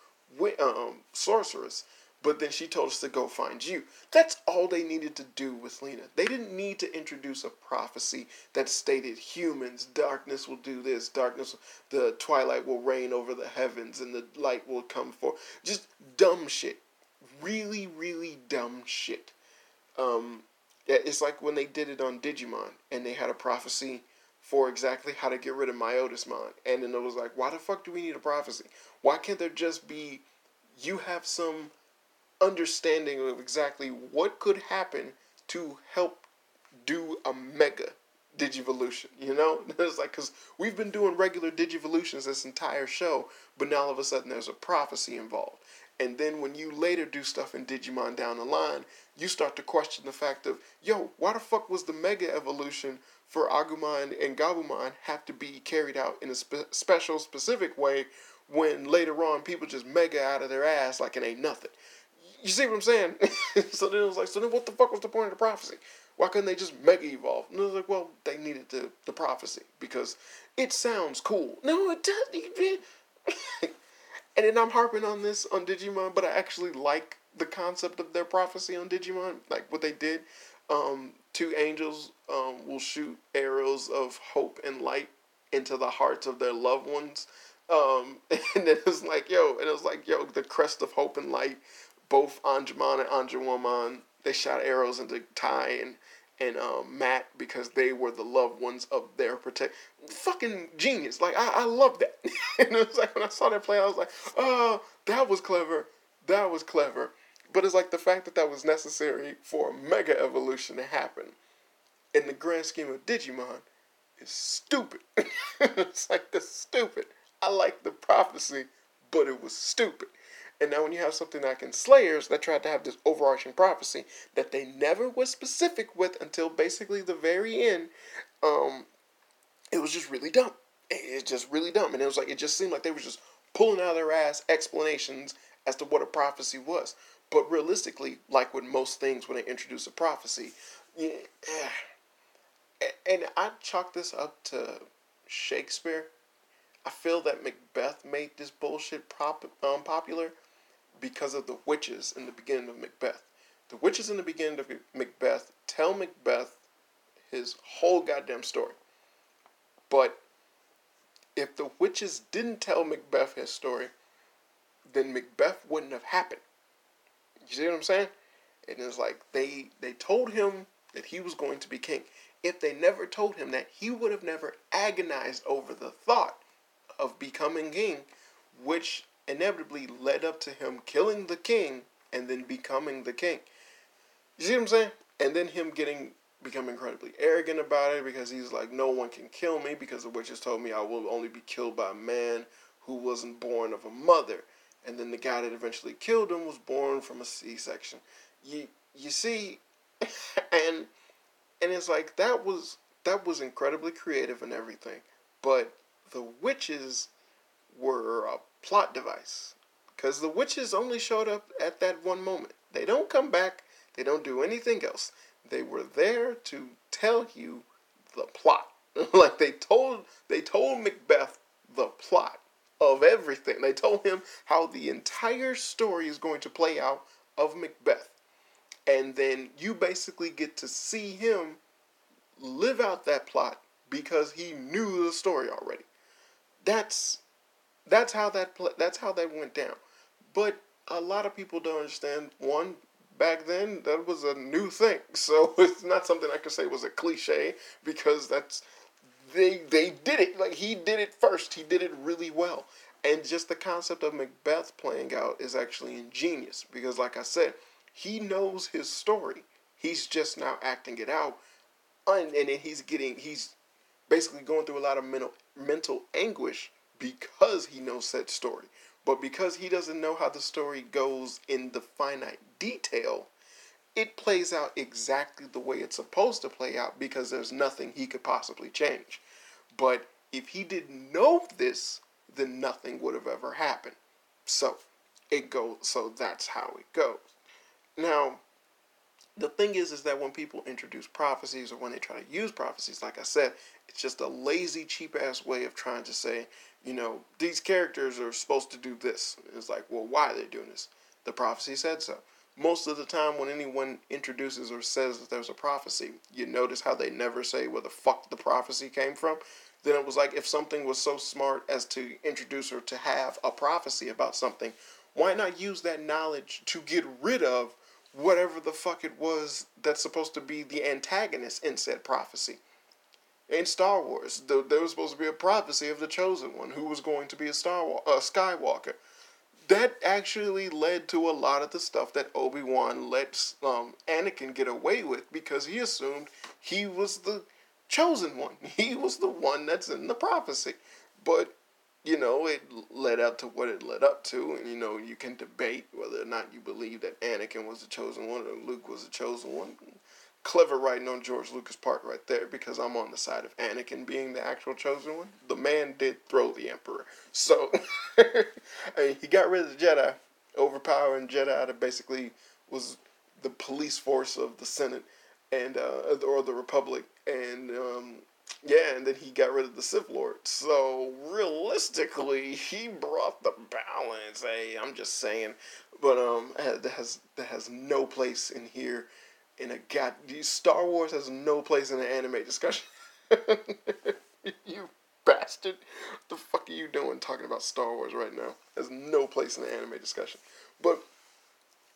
um, sorceress. But then she told us to go find you. That's all they needed to do with Lina. They didn't need to introduce a prophecy that stated humans, darkness will do this, darkness, the twilight will reign over the heavens, and the light will come forth. Just dumb shit. Really, really dumb shit. Um, it's like when they did it on Digimon, and they had a prophecy for exactly how to get rid of Myotismon. And then it was like, why the fuck do we need a prophecy? Why can't there just be you have some understanding of exactly what could happen to help do a mega digivolution you know <laughs> it's like because we've been doing regular digivolutions this entire show but now all of a sudden there's a prophecy involved and then when you later do stuff in digimon down the line you start to question the fact of yo why the fuck was the mega evolution for agumon and gabumon have to be carried out in a spe- special specific way when later on people just mega out of their ass like it ain't nothing you see what I'm saying? <laughs> so then it was like, so then what the fuck was the point of the prophecy? Why couldn't they just mega evolve? And it was like, well, they needed the, the prophecy because it sounds cool. No, it doesn't. <laughs> and then I'm harping on this on Digimon, but I actually like the concept of their prophecy on Digimon, like what they did. Um, two angels um, will shoot arrows of hope and light into the hearts of their loved ones. Um, <laughs> and then it was like, yo, and it was like, yo, the crest of hope and light both Angemon and Angewomon, they shot arrows into Tai and and um, Matt because they were the loved ones of their protect. Fucking genius! Like I, I love that. <laughs> and it was like when I saw that play, I was like, oh, that was clever. That was clever. But it's like the fact that that was necessary for a mega evolution to happen in the grand scheme of Digimon is stupid. <laughs> it's like the stupid. I like the prophecy, but it was stupid. And now when you have something like in Slayers that tried to have this overarching prophecy that they never was specific with until basically the very end, um, it was just really dumb. It's just really dumb. And it was like it just seemed like they were just pulling out of their ass explanations as to what a prophecy was. But realistically, like with most things when they introduce a prophecy, yeah, and I chalk this up to Shakespeare. I feel that Macbeth made this bullshit um, popular because of the witches in the beginning of Macbeth. The witches in the beginning of Macbeth tell Macbeth his whole goddamn story. But if the witches didn't tell Macbeth his story, then Macbeth wouldn't have happened. You see what I'm saying? And it's like they they told him that he was going to be king. If they never told him that, he would have never agonized over the thought of becoming king, which inevitably led up to him killing the king and then becoming the king. You see what I'm saying? And then him getting become incredibly arrogant about it because he's like, no one can kill me because the witches told me I will only be killed by a man who wasn't born of a mother. And then the guy that eventually killed him was born from a C-section. You you see, <laughs> and and it's like that was that was incredibly creative and everything, but the witches were a plot device. Because the witches only showed up at that one moment. They don't come back, they don't do anything else. They were there to tell you the plot. <laughs> like they told they told Macbeth the plot of everything. They told him how the entire story is going to play out of Macbeth. And then you basically get to see him live out that plot because he knew the story already. That's that's how that that's how that went down. But a lot of people don't understand. One, back then that was a new thing, <laughs> so it's not something I could say was a cliche because that's they they did it like he did it first. He did it really well, and just the concept of Macbeth playing out is actually ingenious because, like I said, he knows his story. He's just now acting it out, and and he's getting he's basically going through a lot of mental mental anguish because he knows that story. But because he doesn't know how the story goes in the finite detail, it plays out exactly the way it's supposed to play out because there's nothing he could possibly change. But if he didn't know this, then nothing would have ever happened. So, it goes. So that's how it goes. Now, the thing is, is that when people introduce prophecies or when they try to use prophecies, like I said, it's just a lazy, cheap ass way of trying to say, you know, these characters are supposed to do this. It's like, well, why are they doing this? The prophecy said so. Most of the time, when anyone introduces or says that there's a prophecy, you notice how they never say where the fuck the prophecy came from. Then it was like if something was so smart as to introduce or to have a prophecy about something, why not use that knowledge to get rid of whatever the fuck it was that's supposed to be the antagonist in said prophecy. In Star Wars, there was supposed to be a prophecy of the chosen one who was going to be a Star a Skywalker. That actually led to a lot of the stuff that Obi Wan let um, Anakin get away with because he assumed he was the chosen one. <laughs> He was the one that's in the prophecy. But you know, it led up to what it led up to, and you know, you can debate whether or not you believe that Anakin was the chosen one or Luke was the chosen one. Clever writing on George Lucas' part right there, because I'm on the side of Anakin being the actual chosen one. The man did throw the Emperor, so <laughs> he got rid of the Jedi, overpowering Jedi that basically was the police force of the Senate and uh, or the Republic, and um, yeah, and then he got rid of the Sith Lord. So realistically, he brought the balance. Hey, I'm just saying, but um, that has that has no place in here. In a god, Star Wars has no place in an anime discussion. <laughs> you bastard! What the fuck are you doing talking about Star Wars right now? Has no place in the anime discussion. But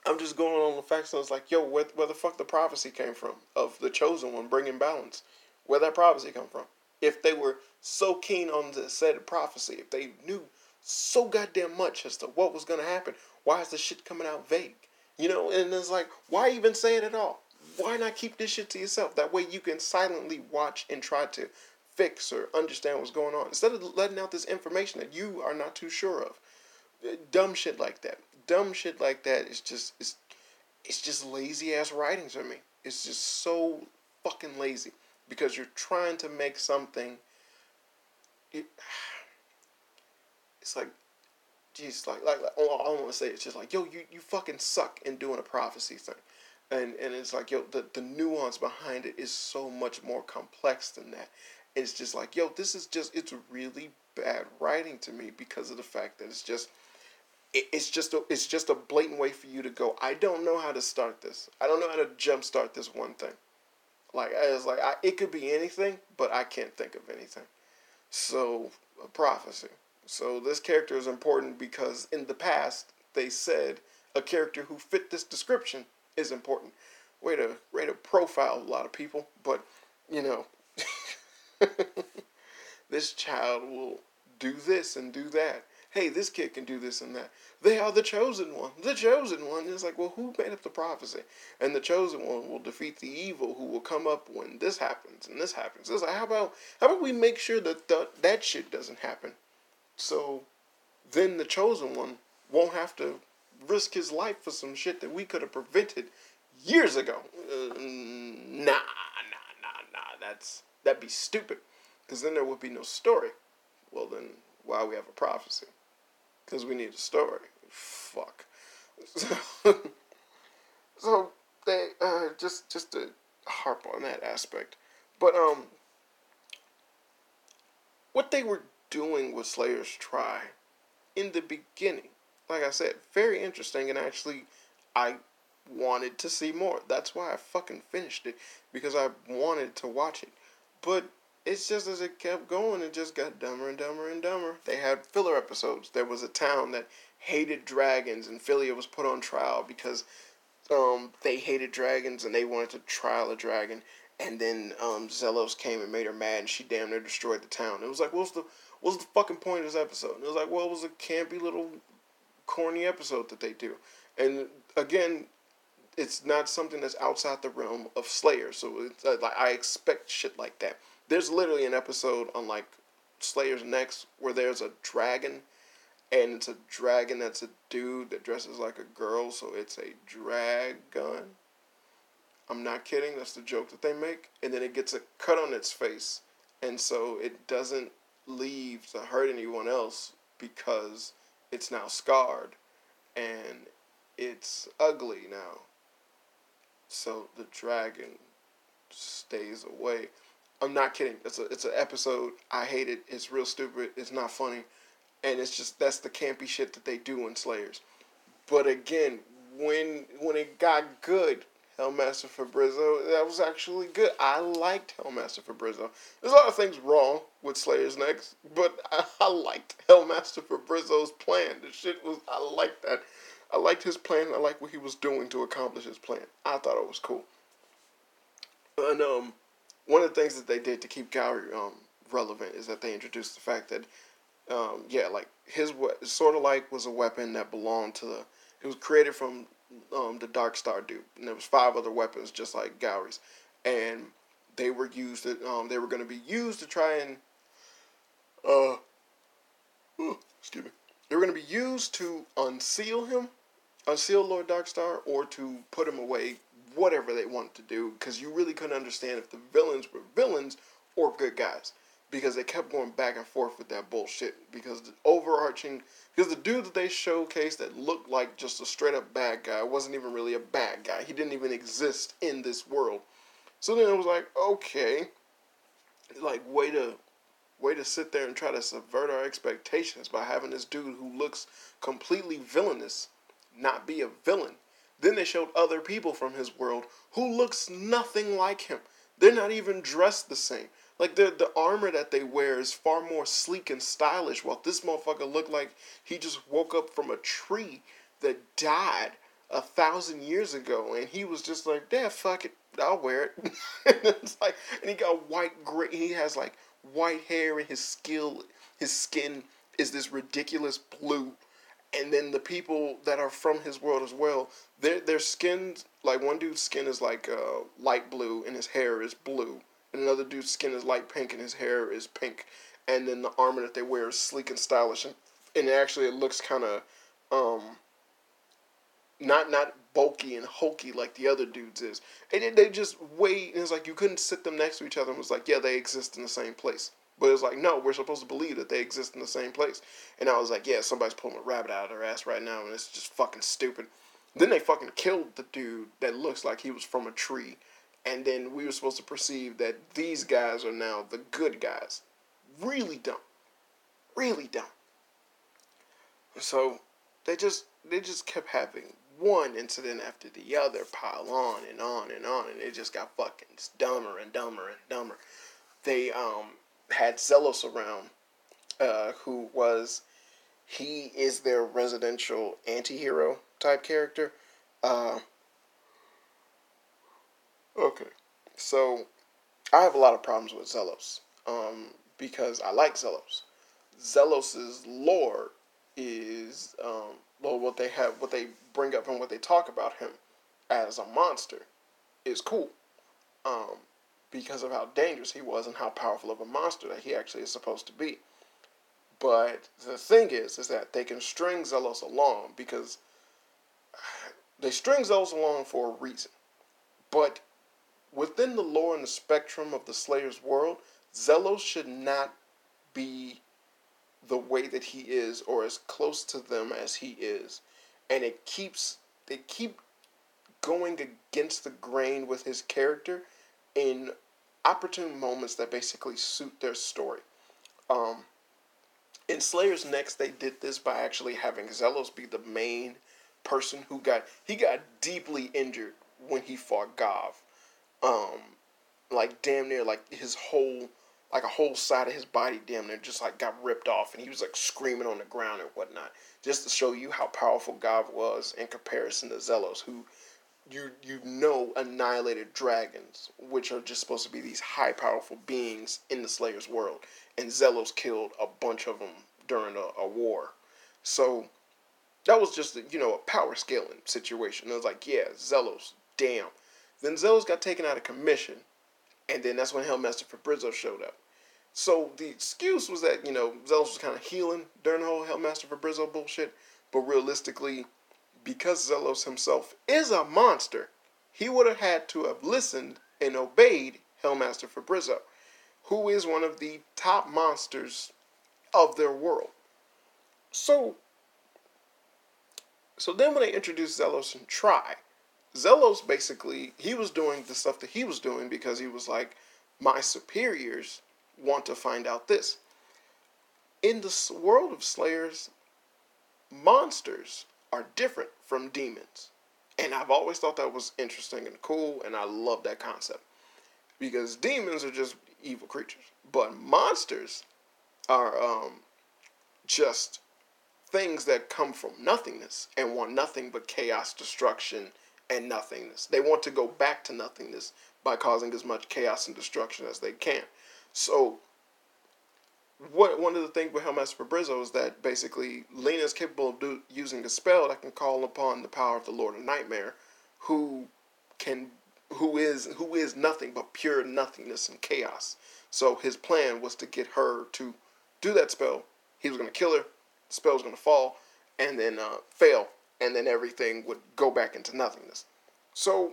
I'm just going on the facts. And it's like, yo, where, where the fuck the prophecy came from of the chosen one bringing balance? where that prophecy come from. If they were so keen on the said prophecy, if they knew so goddamn much as to what was gonna happen, why is the shit coming out vague? You know, and it's like, why even say it at all? Why not keep this shit to yourself? That way you can silently watch and try to fix or understand what's going on. Instead of letting out this information that you are not too sure of. Dumb shit like that. Dumb shit like that is just it's it's just lazy ass writing to me. It's just so fucking lazy because you're trying to make something. It, it's like, geez, like, like, like all, I want to say it's just like, yo, you, you fucking suck in doing a prophecy thing. And, and it's like, yo, the, the nuance behind it is so much more complex than that. It's just like, yo, this is just, it's really bad writing to me because of the fact that it's just, it, it's just a, it's just a blatant way for you to go. I don't know how to start this. I don't know how to jumpstart this one thing. Like I was like, I, it could be anything, but I can't think of anything. So a prophecy. So this character is important because in the past they said a character who fit this description is important. Way to way to profile a lot of people, but you know, <laughs> this child will do this and do that hey, this kid can do this and that. They are the chosen one. The chosen one. is like, well, who made up the prophecy? And the chosen one will defeat the evil who will come up when this happens and this happens. It's like, how about how about we make sure that the, that shit doesn't happen? So then the chosen one won't have to risk his life for some shit that we could have prevented years ago. Uh, nah, nah, nah, nah. That's that'd be stupid. Because then there would be no story. Well, then why we have a prophecy? because we need a story. Fuck. So, <laughs> so they uh, just just to harp on that aspect, but um, what they were doing with Slayers Try in the beginning, like I said, very interesting, and actually, I wanted to see more. That's why I fucking finished it because I wanted to watch it, but it's just as it kept going, it just got dumber and dumber and dumber. They had filler episodes. There was a town that hated dragons, and Filia was put on trial because um, they hated dragons and they wanted to trial a dragon. And then um, Xellos came and made her mad, and she damn near destroyed the town. It was like, what's the what's the fucking point of this episode? And it was like, well, it was a campy little corny episode that they do. And again, it's not something that's outside the realm of Slayer. So it's uh, like I expect shit like that. There's literally an episode on like Slayers Next where there's a dragon, and it's a dragon that's a dude that dresses like a girl, so it's a drag gun. I'm not kidding. That's the joke that they make, and then it gets a cut on its face, and so it doesn't leave to hurt anyone else because it's now scarred, and it's ugly now. So the dragon stays away. I'm not kidding. It's a it's an episode. I hate it. It's real stupid. It's not funny, and it's just that's the campy shit that they do in Slayers. But again, when when it got good, Hellmaster Fabrizzo, that was actually good. I liked Hellmaster Fabrizzo. There's a lot of things wrong with Slayers Next, but I, <laughs> I liked Hellmaster Fabrizzo's plan. The shit was I liked that. I liked his plan. I liked what he was doing to accomplish his plan. I thought it was cool. And um, one of the things that they did to keep Gourry um relevant is that they introduced the fact that um yeah like his what sort of like was a weapon that belonged to the it was created from um, the Dark Star dude, and there was five other weapons just like Gourry's, and they were used. To, um, they were going to be used to try and uh, oh, excuse me. They were going to be used to unseal him, unseal Lord Darkstar, or to put him away. Whatever they wanted to do, because you really couldn't understand if the villains were villains or good guys because they kept going back and forth with that bullshit. Because the overarching, because the dude that they showcased that looked like just a straight up bad guy wasn't even really a bad guy. He didn't even exist in this world. So then it was like, okay, like way to, way to sit there and try to subvert our expectations by having this dude who looks completely villainous not be a villain. Then they showed other people from his world who looks nothing like him. They're not even dressed the same. Like the the armor that they wear is far more sleek and stylish, while this motherfucker looked like he just woke up from a tree that died a thousand years ago, and he was just like, "Yeah, fuck it, I'll wear it." <laughs> and it's like, and he got white gray. He has like white hair, and his skill, his skin is this ridiculous blue. And then the people that are from his world as well, their their skin, like one dude's skin is like uh, light blue, and his hair is blue and another dude's skin is light pink and his hair is pink, and then the armor that they wear is sleek and stylish, and, and actually it looks kind of um, not not bulky and hulky like the other dudes is. And they just wait, and it's like you couldn't sit them next to each other and was like, yeah, they exist in the same place. But it's like, no, we're supposed to believe that they exist in the same place. And I was like, yeah, somebody's pulling a rabbit out of their ass right now, and it's just fucking stupid. Then they fucking killed the dude that looks like he was from a tree and then we were supposed to perceive that these guys are now the good guys. Really dumb. Really dumb. So they just they just kept having one incident after the other pile on and on and on and it just got fucking dumber and dumber and dumber. They um had Xellos around, uh, who was he is their residential anti-hero type character. Uh, Okay. So I have a lot of problems with Xellos. Um, because I like Xellos. Xellos's lore is um, well what they have what they bring up and what they talk about him as a monster is cool. Um, because of how dangerous he was and how powerful of a monster that he actually is supposed to be. But the thing is, is that they can string Xellos along because <sighs> they string Xellos along for a reason. But within the lore and the spectrum of the Slayer's world, Xellos should not be the way that he is or as close to them as he is. And it keeps they keep going against the grain with his character in opportune moments that basically suit their story. Um, in Slayers Next, they did this by actually having Xellos be the main person who got he got deeply injured when he fought Gaav um, like damn near like his whole like a whole side of his body damn near just like got ripped off and he was like screaming on the ground and whatnot just to show you how powerful Gaav was in comparison to Xellos who you you know annihilated dragons which are just supposed to be these high powerful beings in the Slayer's world and Xellos killed a bunch of them during a, a war. So that was just a, you know a power scaling situation. It was like yeah Xellos damn then Xellos got taken out of commission, and then that's when Hellmaster Fabrizzo showed up. So the excuse was that, you know, Xellos was kind of healing during the whole Hellmaster Fabrizzo bullshit, but realistically, because Xellos himself is a monster, he would have had to have listened and obeyed Hellmaster Fabrizzo, who is one of the top monsters of their world. So, So then when they introduced Xellos and Try, Xellos basically he was doing the stuff that he was doing because he was like, my superiors want to find out this. In the world of Slayers, monsters are different from demons. And I've always thought that was interesting and cool, and I love that concept. Because demons are just evil creatures. But monsters are um, just things that come from nothingness and want nothing but chaos, destruction, and nothingness. They want to go back to nothingness by causing as much chaos and destruction as they can. So, what one of the things with Hellmaster Fabrizzo is that basically Lina is capable of do, using a spell that can call upon the power of the Lord of Nightmare, who can who is who is nothing but pure nothingness and chaos. So his plan was to get her to do that spell. He was going to kill her. The spell was going to fall, and then uh, fail, and then everything would go back into nothingness. So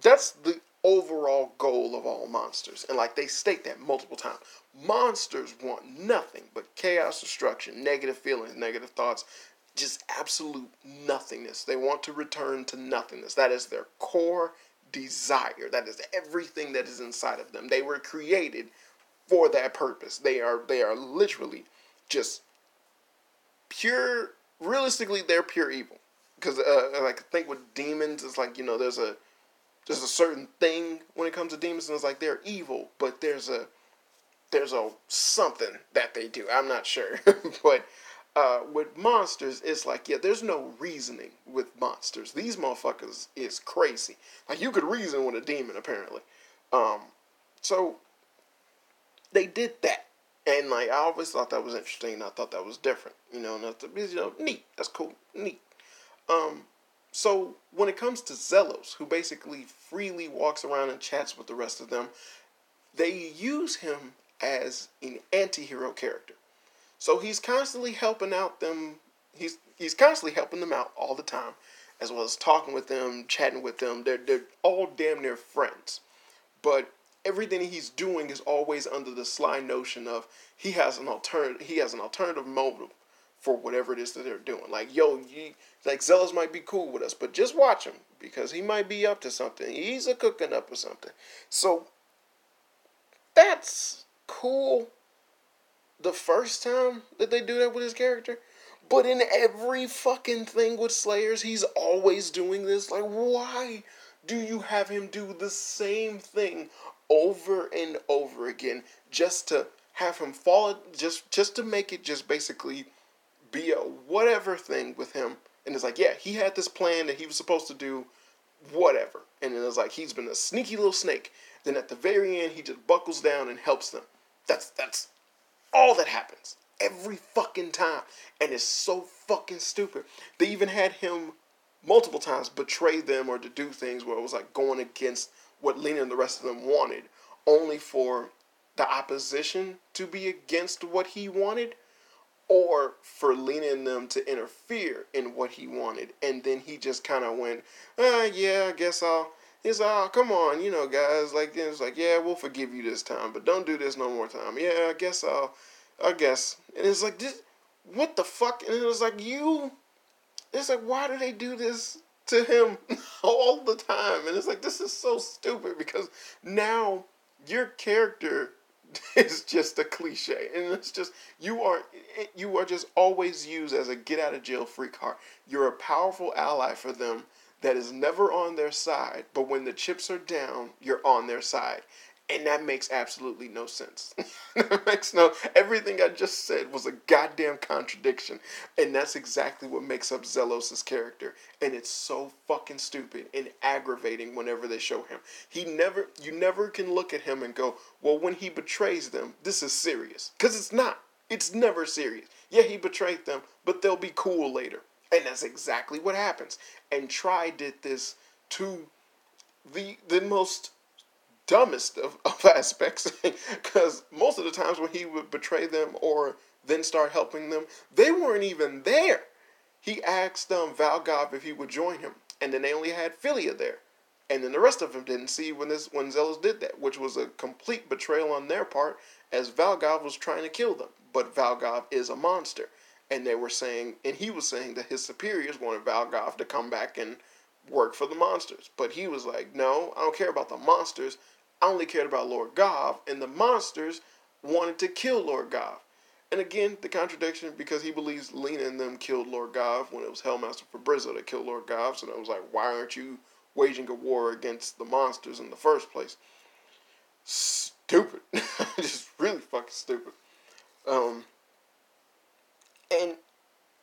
that's the overall goal of all monsters. And like they state that multiple times. Monsters want nothing but chaos, destruction, negative feelings, negative thoughts, just absolute nothingness. They want to return to nothingness. That is their core desire. That is everything that is inside of them. They were created for that purpose. They are they are literally just pure realistically they're pure evil. Because uh, like I think with demons it's like, you know, there's a there's a certain thing when it comes to demons and it's like they're evil, but there's a there's a something that they do. I'm not sure. <laughs> but uh, with monsters, it's like, yeah, there's no reasoning with monsters. These motherfuckers is crazy. Like you could reason with a demon, apparently. Um, so they did that. And like I always thought that was interesting. I thought that was different. You know, and you know, neat. That's cool. Neat. Um, so when it comes to Xellos, who basically freely walks around and chats with the rest of them, they use him as an anti-hero character. So he's constantly helping out them. He's he's constantly helping them out all the time, as well as talking with them, chatting with them. They're they're all damn near friends, but everything he's doing is always under the sly notion of he has an alternative. He has an alternative motive for whatever it is that they're doing. Like yo, you, like Xellos might be cool with us, but just watch him because he might be up to something. He's a cooking up or something. So that's cool the first time that they do that with his character. But in every fucking thing with Slayers, he's always doing this. Like, why do you have him do the same thing over and over again just to have him fall just just to make it just basically be a whatever thing with him. And it's like yeah he had this plan that he was supposed to do whatever. And then it's like he's been a sneaky little snake. Then at the very end he just buckles down and helps them. That's that's all that happens every fucking time, and it's so fucking stupid. They even had him multiple times betray them or to do things where it was like going against what Lina and the rest of them wanted, only for the opposition to be against what he wanted, or for Lina and them to interfere in what he wanted, and then he just kind of went, ah, yeah, I guess I'll He's like, oh, come on, you know, guys. Like, it's like, yeah, we'll forgive you this time, but don't do this no more time. Yeah, I guess I'll, I guess. And it's like, this, what the fuck? And it was like, you, it's like, why do they do this to him <laughs> all the time? And it's like, this is so stupid because now your character <laughs> is just a cliche and it's just you are you are just always used as a get out of jail free card you're a powerful ally for them that is never on their side, but when the chips are down, you're on their side. And that makes absolutely no sense. <laughs> makes no everything I just said was a goddamn contradiction. And that's exactly what makes up Xellos' character. And it's so fucking stupid and aggravating whenever they show him. He never you never can look at him and go, Well, when he betrays them, this is serious. Because it's not. It's never serious. Yeah, he betrayed them, but they'll be cool later. And that's exactly what happens. And Try did this to the the most dumbest of, <laughs> of aspects <laughs> because most of the times when he would betray them or then start helping them, they weren't even there. He asked um, Valgaav if he would join him, and then they only had Filia there. And then the rest of them didn't see when this when Xellos did that, which was a complete betrayal on their part, as Valgaav was trying to kill them. But Valgaav is a monster and they were saying, and he was saying that his superiors wanted Valgaav to come back and work for the monsters. But he was like, no, I don't care about the monsters. I only cared about Lord Gaav, and the monsters wanted to kill Lord Gaav. And again, the contradiction because he believes Lina and them killed Lord Gaav when it was Hellmaster Fabrizzo that killed Lord Gaav. So it was like, why aren't you waging a war against the monsters in the first place? Stupid. <laughs> Just really fucking stupid. Um, and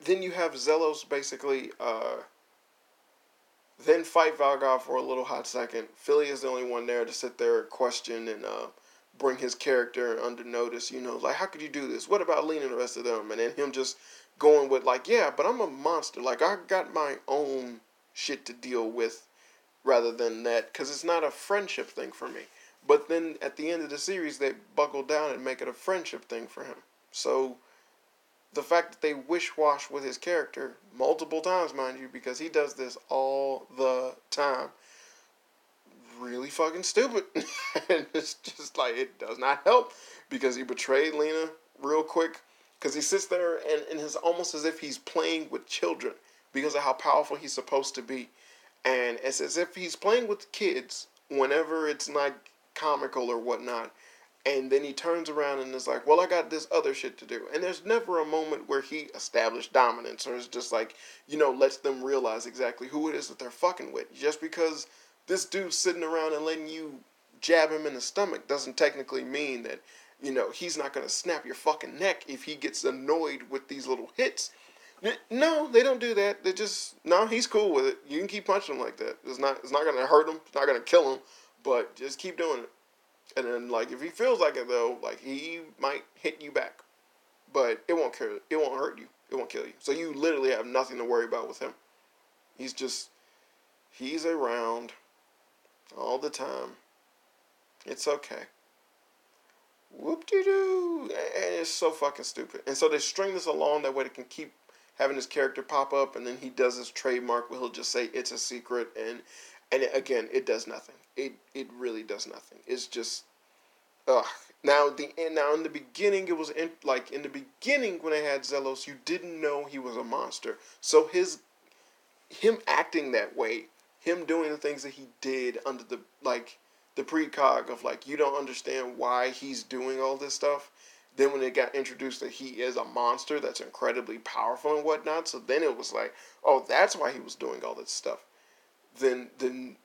then you have Xellos basically uh, then fight Valgaav for a little hot second. Filia is the only one there to sit there and question and uh, bring his character under notice. You know, like how could you do this? What about Lina and the rest of them? And then him just going with like, yeah, but I'm a monster. Like I got my own shit to deal with, rather than that, because it's not a friendship thing for me. But then at the end of the series, they buckle down and make it a friendship thing for him. So the fact that they wish wash with his character multiple times, mind you, because he does this all the time, really fucking stupid. <laughs> and it's just like it does not help because he betrayed Lina real quick. Because he sits there and, and it's almost as if he's playing with children because of how powerful he's supposed to be. And it's as if he's playing with kids whenever it's not comical or whatnot and then he turns around and is like, "Well, I got this other shit to do." And there's never a moment where he established dominance or is just like, you know, lets them realize exactly who it is that they're fucking with. Just because this dude's sitting around and letting you jab him in the stomach doesn't technically mean that, you know, he's not gonna snap your fucking neck if he gets annoyed with these little hits. No, they don't do that. They just no, he's cool with it. You can keep punching him like that. It's not it's not gonna hurt him. It's not gonna kill him. But just keep doing it. And then like if he feels like it though, like he might hit you back. But it won't kill it won't hurt you. It won't kill you. So you literally have nothing to worry about with him. He's just he's around all the time. It's okay. Whoop de doo. And it's so fucking stupid. And so they string this along that way they can keep having his character pop up and then he does his trademark where he'll just say it's a secret and and again it does nothing it it really does nothing. It's just ugh. now the now in the beginning it was in, like in the beginning when i had Xellos you didn't know he was a monster. So his him acting that way him doing the things that he did under the like the precog of like you don't understand why he's doing all this stuff. Then when it got introduced that he is a monster that's incredibly powerful and whatnot so then it was like oh that's why he was doing all this stuff. Then then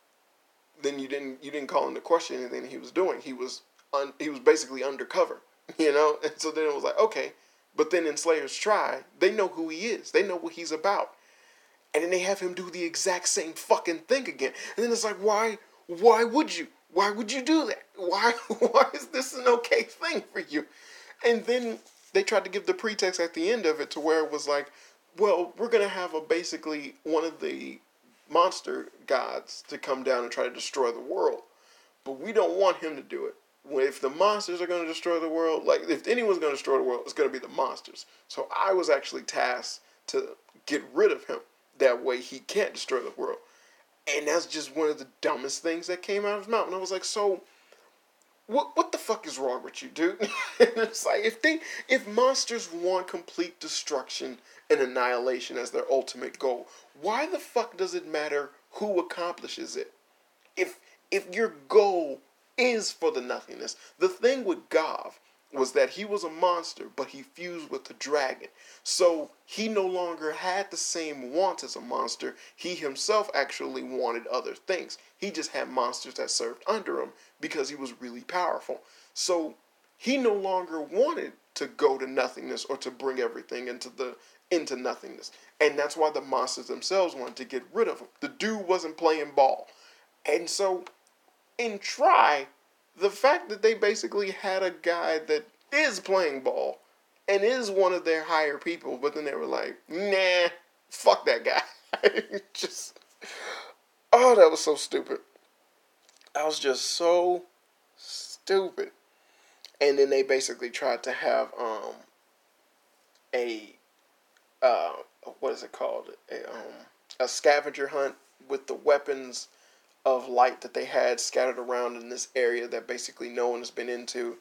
then you didn't you didn't call into question anything he was doing. He was un, he was basically undercover, <laughs> you know. And so then it was like okay, but then in Slayers Try, they know who he is. They know what he's about, and then they have him do the exact same fucking thing again. And then it's like why why would you why would you do that? Why <laughs> why is this an okay thing for you? And then they tried to give the pretext at the end of it to where it was like, well, we're gonna have a basically one of the monster gods to come down and try to destroy the world. But we don't want him to do it. If the monsters are going to destroy the world, like if anyone's going to destroy the world, it's going to be the monsters. So I was actually tasked to get rid of him. That way he can't destroy the world. And that's just one of the dumbest things that came out of his mouth. And I was like, so what what the fuck is wrong with you, dude? <laughs> it's like if they if monsters want complete destruction and annihilation as their ultimate goal, why the fuck does it matter who accomplishes it? If if your goal is for the nothingness, the thing with Gaav was that he was a monster, but he fused with the dragon. So he no longer had the same wants as a monster. He himself actually wanted other things. He just had monsters that served under him because he was really powerful. So he no longer wanted to go to nothingness or to bring everything into the into nothingness. And that's why the monsters themselves wanted to get rid of him. The dude wasn't playing ball. And so in Try, the fact that they basically had a guy that is playing ball and is one of their higher people, but then they were like, nah, fuck that guy. <laughs> just, oh, that was so stupid. I was just so stupid. And then they basically tried to have um a uh what is it called a um a scavenger hunt with the weapons of light that they had scattered around in this area that basically no one has been into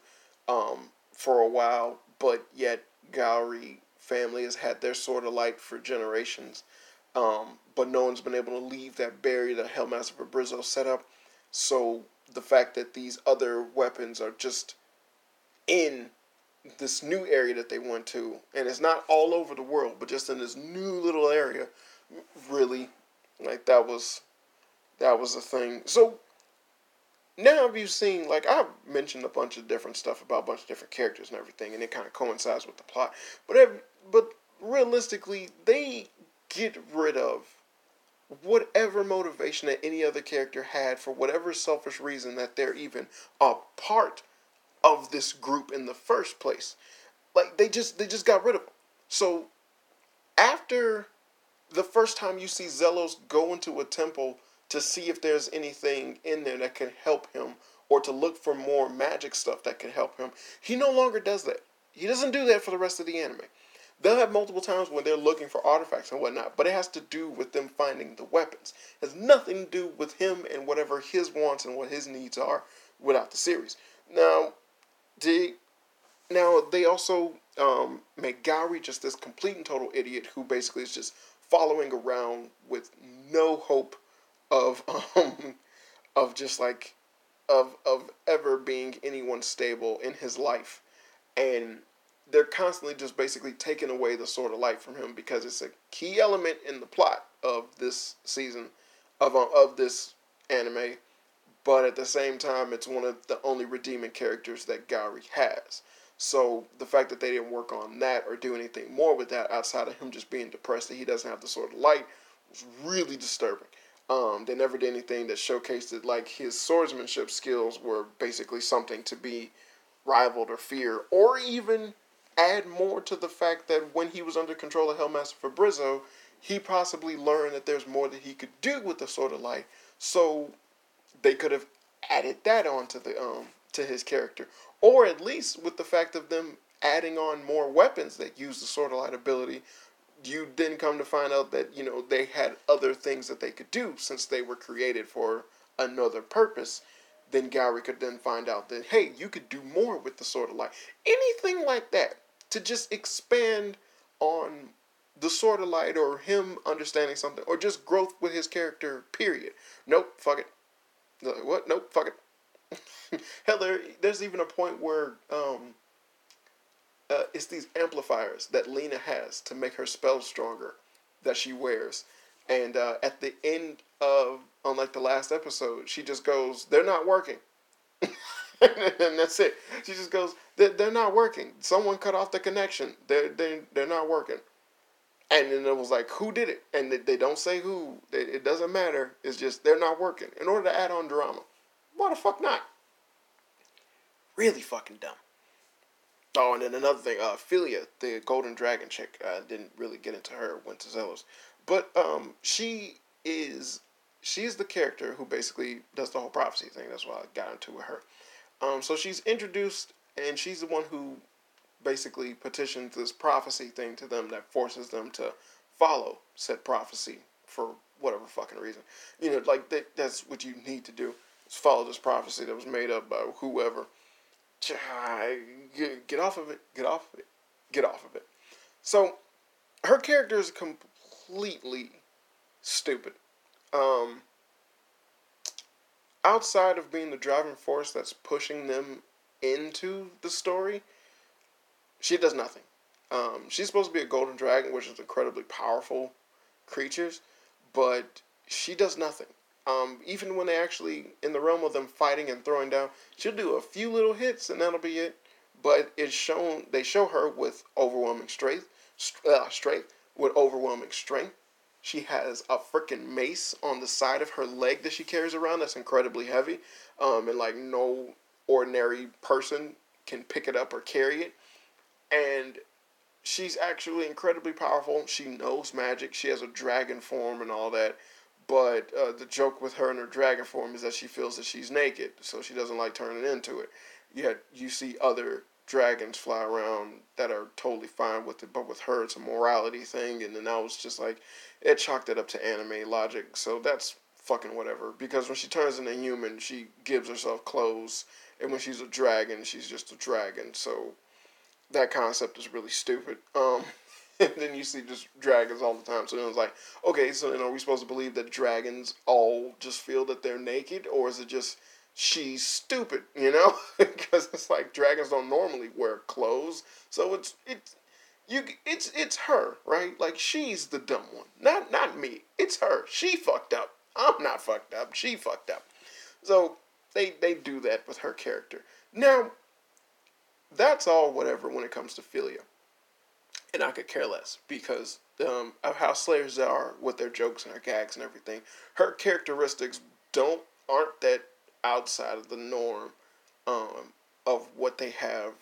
um, for a while, but yet Gourry family has had their sword of light for generations, um, but no one's been able to leave that barrier that Hellmaster Phibrizzo set up. So the fact that these other weapons are just in this new area that they went to, and it's not all over the world, but just in this new little area, really, like that was, that was the thing. So now have you seen like I've mentioned a bunch of different stuff about a bunch of different characters and everything, and it kind of coincides with the plot. But have, but realistically, they get rid of whatever motivation that any other character had for whatever selfish reason that they're even a part of this group in the first place. Like they just they just got rid of them. So after the first time you see Xellos go into a temple to see if there's anything in there that can help him or to look for more magic stuff that can help him, he no longer does that. He doesn't do that for the rest of the anime. They'll have multiple times when they're looking for artifacts and whatnot, but it has to do with them finding the weapons. It has nothing to do with him and whatever his wants and what his needs are without the series. Now, they, now they also um, make Gourry just this complete and total idiot who basically is just following around with no hope of <laughs> um, of just like of of ever being anyone stable in his life, and they're constantly just basically taking away the sword of light from him because it's a key element in the plot of this season of uh, of this anime but at the same time it's one of the only redeeming characters that Gourry has so the fact that they didn't work on that or do anything more with that outside of him just being depressed that he doesn't have the sword of light was really disturbing um, they never did anything that showcased it like his swordsmanship skills were basically something to be rivaled or feared or even add more to the fact that when he was under control of Hellmaster Phibrizzo, he possibly learned that there's more that he could do with the Sword of Light. So they could have added that on to the um to his character, or at least with the fact of them adding on more weapons that use the Sword of Light ability. You then come to find out that you know they had other things that they could do since they were created for another purpose then Gourry could then find out that hey, you could do more with the Sword of Light. Anything like that to just expand on the Sword of Light or him understanding something or just growth with his character. Period. Nope, fuck it. What? Nope, fuck it. <laughs> Hell, there, there's even a point where um, uh, it's these amplifiers that Lina has to make her spell stronger that she wears. And uh, at the end of, on like the last episode, she just goes, they're not working. <laughs> and that's it. She just goes, they're, they're not working. Someone cut off the connection. They're, they, they're not working. And then it was like, who did it? And they, don't say who. It doesn't matter. It's just they're not working. In order to add on drama. Why the fuck not? Really fucking dumb. Oh, and then another thing, uh, Filia, the Golden Dragon chick, uh, didn't really get into her, went to Xellos. But um, she is, she's the character who basically does the whole prophecy thing. That's why I got into with her. Um, so she's introduced, and she's the one who basically petitions this prophecy thing to them that forces them to follow said prophecy for whatever fucking reason. You know, like that, that's what you need to do is follow this prophecy that was made up by whoever. Get off of it. Get off of it. Get off of it. So her character is completely stupid. Um, outside of being the driving force that's pushing them into the story, she does nothing. Um, she's supposed to be a golden dragon, which is incredibly powerful creatures, but she does nothing. Um, even when they actually in the realm of them fighting and throwing down, she'll do a few little hits and that'll be it. But it's shown they show her with overwhelming strength, uh, strength with overwhelming strength, she has a freaking mace on the side of her leg that she carries around that's incredibly heavy. Um, and like no ordinary person can pick it up or carry it. And she's actually incredibly powerful. She knows magic. She has a dragon form and all that. But uh, the joke with her and her dragon form is that she feels that she's naked, so she doesn't like turning into it. Yet you see other dragons fly around that are totally fine with it, but with her it's a morality thing, and then I was just like, it chalked it up to anime logic, so that's fucking whatever. Because when she turns into human, she gives herself clothes, and when she's a dragon, she's just a dragon. So that concept is really stupid. Um, <laughs> and then you see just dragons all the time. So then it's like, okay, so then are we supposed to believe that dragons all just feel that they're naked, or is it just she's stupid, you know? <laughs> because it's like dragons don't normally wear clothes, so it's it's you it's it's her, right? Like she's the dumb one, not not me. It's her. She fucked up. I'm not fucked up. She fucked up. So they they do that with her character. Now, that's all whatever when it comes to Filia, and I could care less because um, of how Slayers are with their jokes and their gags and everything. Her characteristics don't aren't that outside of the norm um, of what they have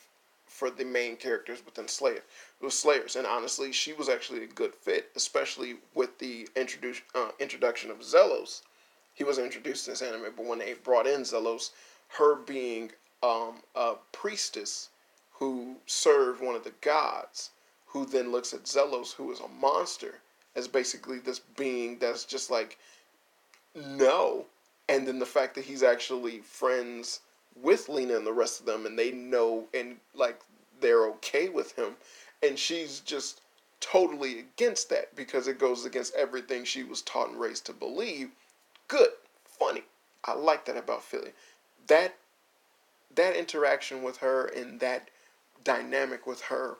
for the main characters within Slayer. It was Slayers, and honestly, she was actually a good fit, especially with the introduce, uh, introduction of Xellos. He wasn't introduced in this anime, but when they brought in Xellos, her being um, a priestess who served one of the gods, who then looks at Xellos, who is a monster, as basically this being that's just like, no. And then the fact that he's actually friends with Lina and the rest of them, and they know and like they're okay with him, and she's just totally against that because it goes against everything she was taught and raised to believe. Good, funny. I like that about Filia. That that interaction with her and that dynamic with her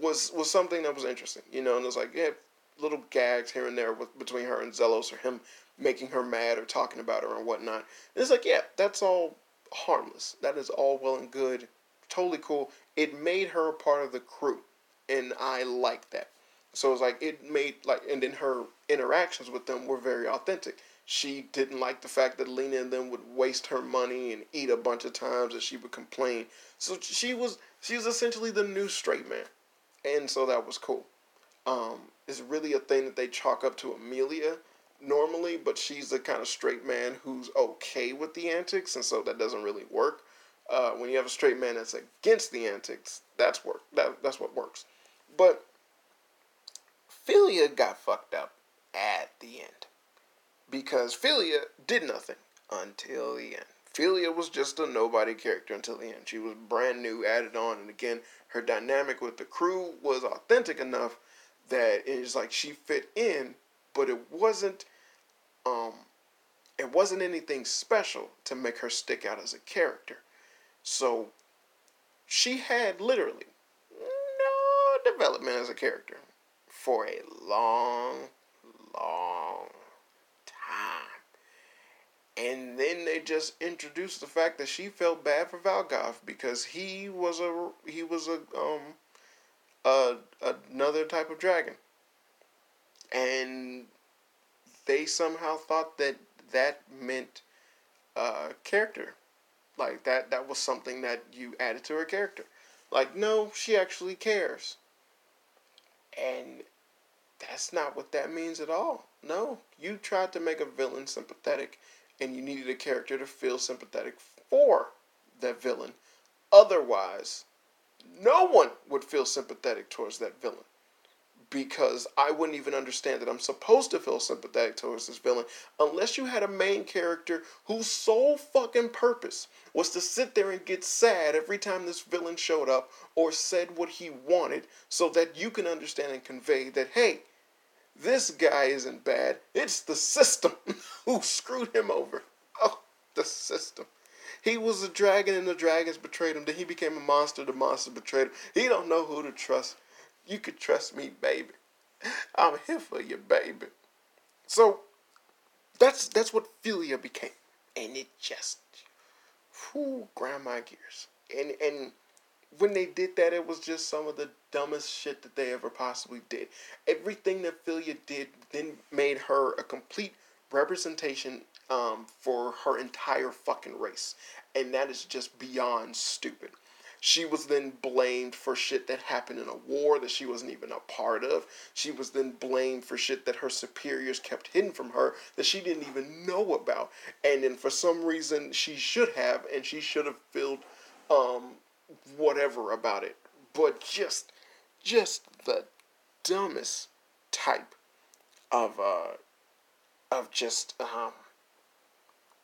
was was something that was interesting, you know. And it was like, yeah, little gags here and there with between her and Xellos, or him making her mad or talking about her and whatnot. And it's like, yeah, that's all harmless. That is all well and good, totally cool. It made her a part of the crew, and I like that. So it's like it made like, and then her interactions with them were very authentic. She didn't like the fact that Lina and them would waste her money and eat a bunch of times, and she would complain. So she was she was essentially the new straight man, and so that was cool. Um, it's really a thing that they chalk up to Amelia normally, but she's the kind of straight man who's okay with the antics, and so that doesn't really work. Uh, when you have a straight man that's against the antics, that's work. That that's what works. But Filia got fucked up at the end because Filia did nothing until the end. Filia was just a nobody character until the end. She was brand new, added on, and again, her dynamic with the crew was authentic enough that it's like she fit in, but it wasn't um it wasn't anything special to make her stick out as a character. So she had literally no development as a character for a long, long. And then they just introduced the fact that she felt bad for Valgaav because he was a he was a um a another type of dragon. And they somehow thought that that meant uh, character. Like that that was something that you added to her character. Like no, she actually cares. And that's not what that means at all. No, you tried to make a villain sympathetic and you needed a character to feel sympathetic for that villain. Otherwise, no one would feel sympathetic towards that villain because I wouldn't even understand that I'm supposed to feel sympathetic towards this villain unless you had a main character whose sole fucking purpose was to sit there and get sad every time this villain showed up or said what he wanted so that you can understand and convey that, hey, this guy isn't bad. It's the system <laughs> who screwed him over. Oh, the system. He was a dragon and the dragons betrayed him. Then he became a monster. The monster betrayed him. He don't know who to trust. You can trust me, baby. I'm here for you, baby. So that's that's what Filia became. And it just whoo grind my gears. And and when they did that it was just some of the dumbest shit that they ever possibly did. Everything that Filia did then made her a complete representation um, for her entire fucking race. And that is just beyond stupid. She was then blamed for shit that happened in a war that she wasn't even a part of. She was then blamed for shit that her superiors kept hidden from her that she didn't even know about. And then for some reason she should have, and she should have felt um, whatever about it. But just, just the dumbest type of, uh, of just, um,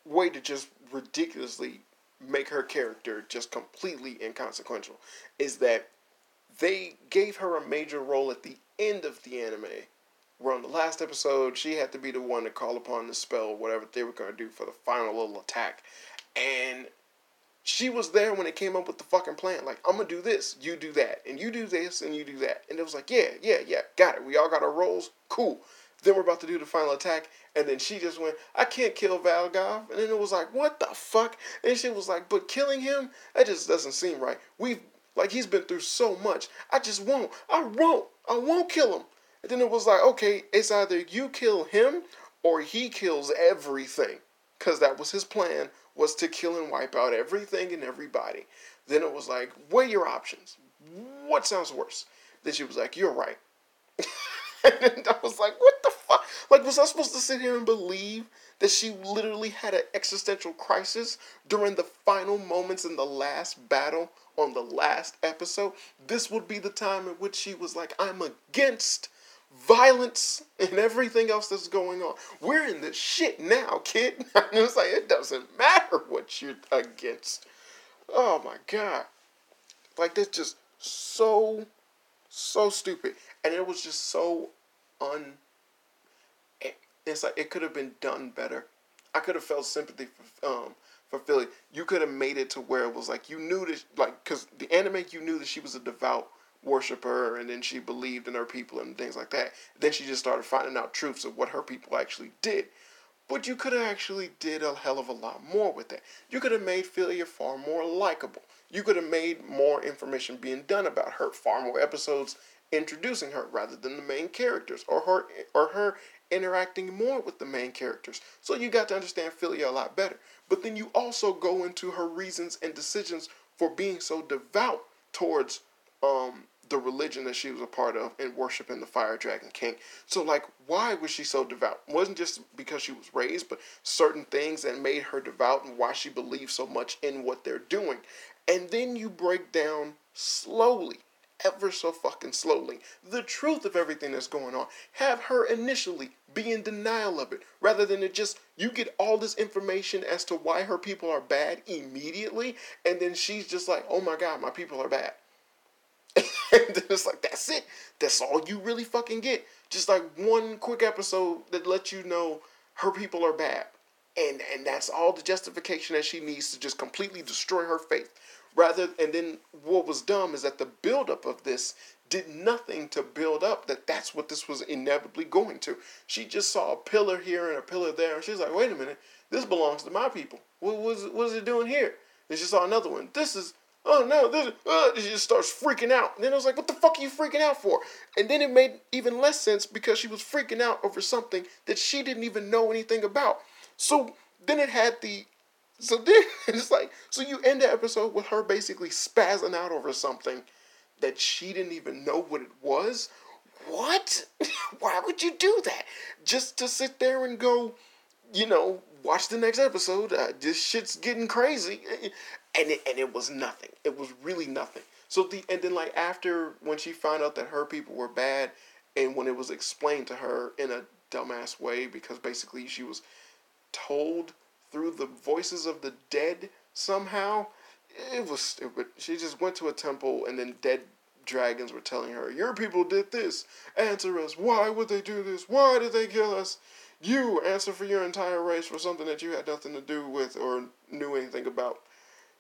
way to just ridiculously make her character just completely inconsequential is that they gave her a major role at the end of the anime. Where on the last episode, she had to be the one to call upon the spell, whatever they were going to do for the final little attack. And she was there when it came up with the fucking plan. Like, I'm gonna do this, you do that, and you do this, and you do that. And it was like, yeah, yeah, yeah, got it. We all got our roles. Cool. Then we're about to do the final attack, and then she just went, I can't kill Valgaav. And then it was like, what the fuck? And she was like, but killing him, that just doesn't seem right. We've, like, he's been through so much. I just won't. I won't. I won't kill him. And then it was like, okay, it's either you kill him or he kills everything. Because that was his plan was to kill and wipe out everything and everybody. Then it was like, weigh your options. What sounds worse? Then she was like, you're right. <laughs> and I was like, what the fuck? Like, was I supposed to sit here and believe that she literally had an existential crisis during the final moments in the last battle on the last episode? This would be the time in which she was like, I'm against violence and everything else that's going on. We're in this shit now, kid. <laughs> And it's like it doesn't matter what you're against. Oh my god. Like that's just so so stupid. And it was just so un it's like it could have been done better. I could have felt sympathy for um for Filia. You could have made it to where it was like you knew that like cuz the anime you knew that she was a devout worship her and then she believed in her people and things like that. Then she just started finding out truths of what her people actually did. But you could have actually did a hell of a lot more with that. You could have made Filia far more likable. You could have made more information being done about her, far more episodes introducing her rather than the main characters or her or her interacting more with the main characters. So you got to understand Filia a lot better. But then you also go into her reasons and decisions for being so devout towards um the religion that she was a part of and worshiping the fire dragon king. So like why was she so devout? It wasn't just because she was raised, but certain things that made her devout and why she believed so much in what they're doing. And then you break down slowly, ever so fucking slowly, the truth of everything that's going on. Have her initially be in denial of it rather than it just you get all this information as to why her people are bad immediately and then she's just like, "Oh my god, my people are bad." <laughs> and it's like that's it. That's all you really fucking get. Just like one quick episode that lets you know her people are bad. And and that's all the justification that she needs to just completely destroy her faith. Rather and then what was dumb is that the buildup of this did nothing to build up that that's what this was inevitably going to. She just saw a pillar here and a pillar there, and she's like, wait a minute, this belongs to my people. What was what is it doing here? And she saw another one. This is oh no, this, uh, she just starts freaking out. And then I was like, what the fuck are you freaking out for? And then it made even less sense because she was freaking out over something that she didn't even know anything about. So then it had the, so then <laughs> it's like, so you end the episode with her basically spazzing out over something that she didn't even know what it was. What? <laughs> Why would you do that? Just to sit there and go, you know, watch the next episode. Uh, this shit's getting crazy and it, and it was nothing. It was really nothing. So the and then like after when she found out that her people were bad, and when it was explained to her in a dumbass way because basically she was told through the voices of the dead somehow, it was stupid. She just went to a temple and then dead dragons were telling her, "Your people did this. Answer us. Why would they do this? Why did they kill us?" You answer for your entire race for something that you had nothing to do with or knew anything about.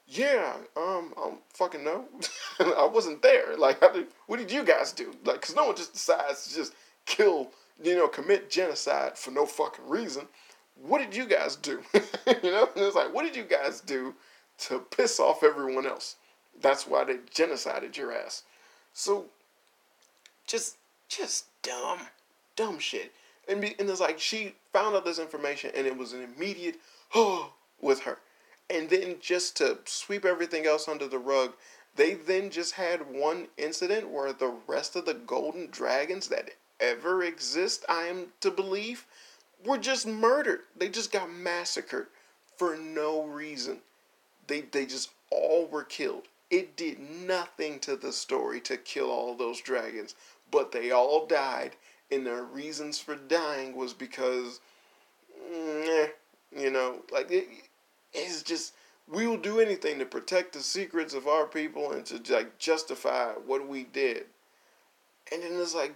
Yeah, um, I don't fucking know. <laughs> I wasn't there. Like, did, what did you guys do? Like, cause no one just decides to just kill, you know, commit genocide for no fucking reason. What did you guys do? <laughs> you know, and it's like, what did you guys do to piss off everyone else? That's why they genocided your ass. So, just, just dumb, dumb shit. And, be, and it's like she found out this information, and it was an immediate oh <gasps> with her. And then just to sweep everything else under the rug, they then just had one incident where the rest of the golden dragons that ever exist, I am to believe, were just murdered. They just got massacred for no reason. They they just all were killed. It did nothing to the story to kill all those dragons, but they all died, and their reasons for dying was because, mm, eh, you know, like it, it's just we will do anything to protect the secrets of our people and to like justify what we did. And then it's like,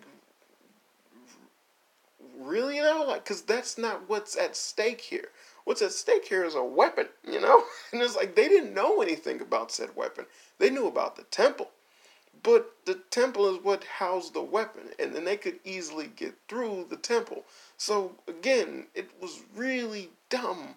really though, like, cause that's not what's at stake here. What's at stake here is a weapon, you know. <laughs> And it's like they didn't know anything about said weapon. They knew about the temple, but the temple is what housed the weapon, and then they could easily get through the temple. So again, it was really dumb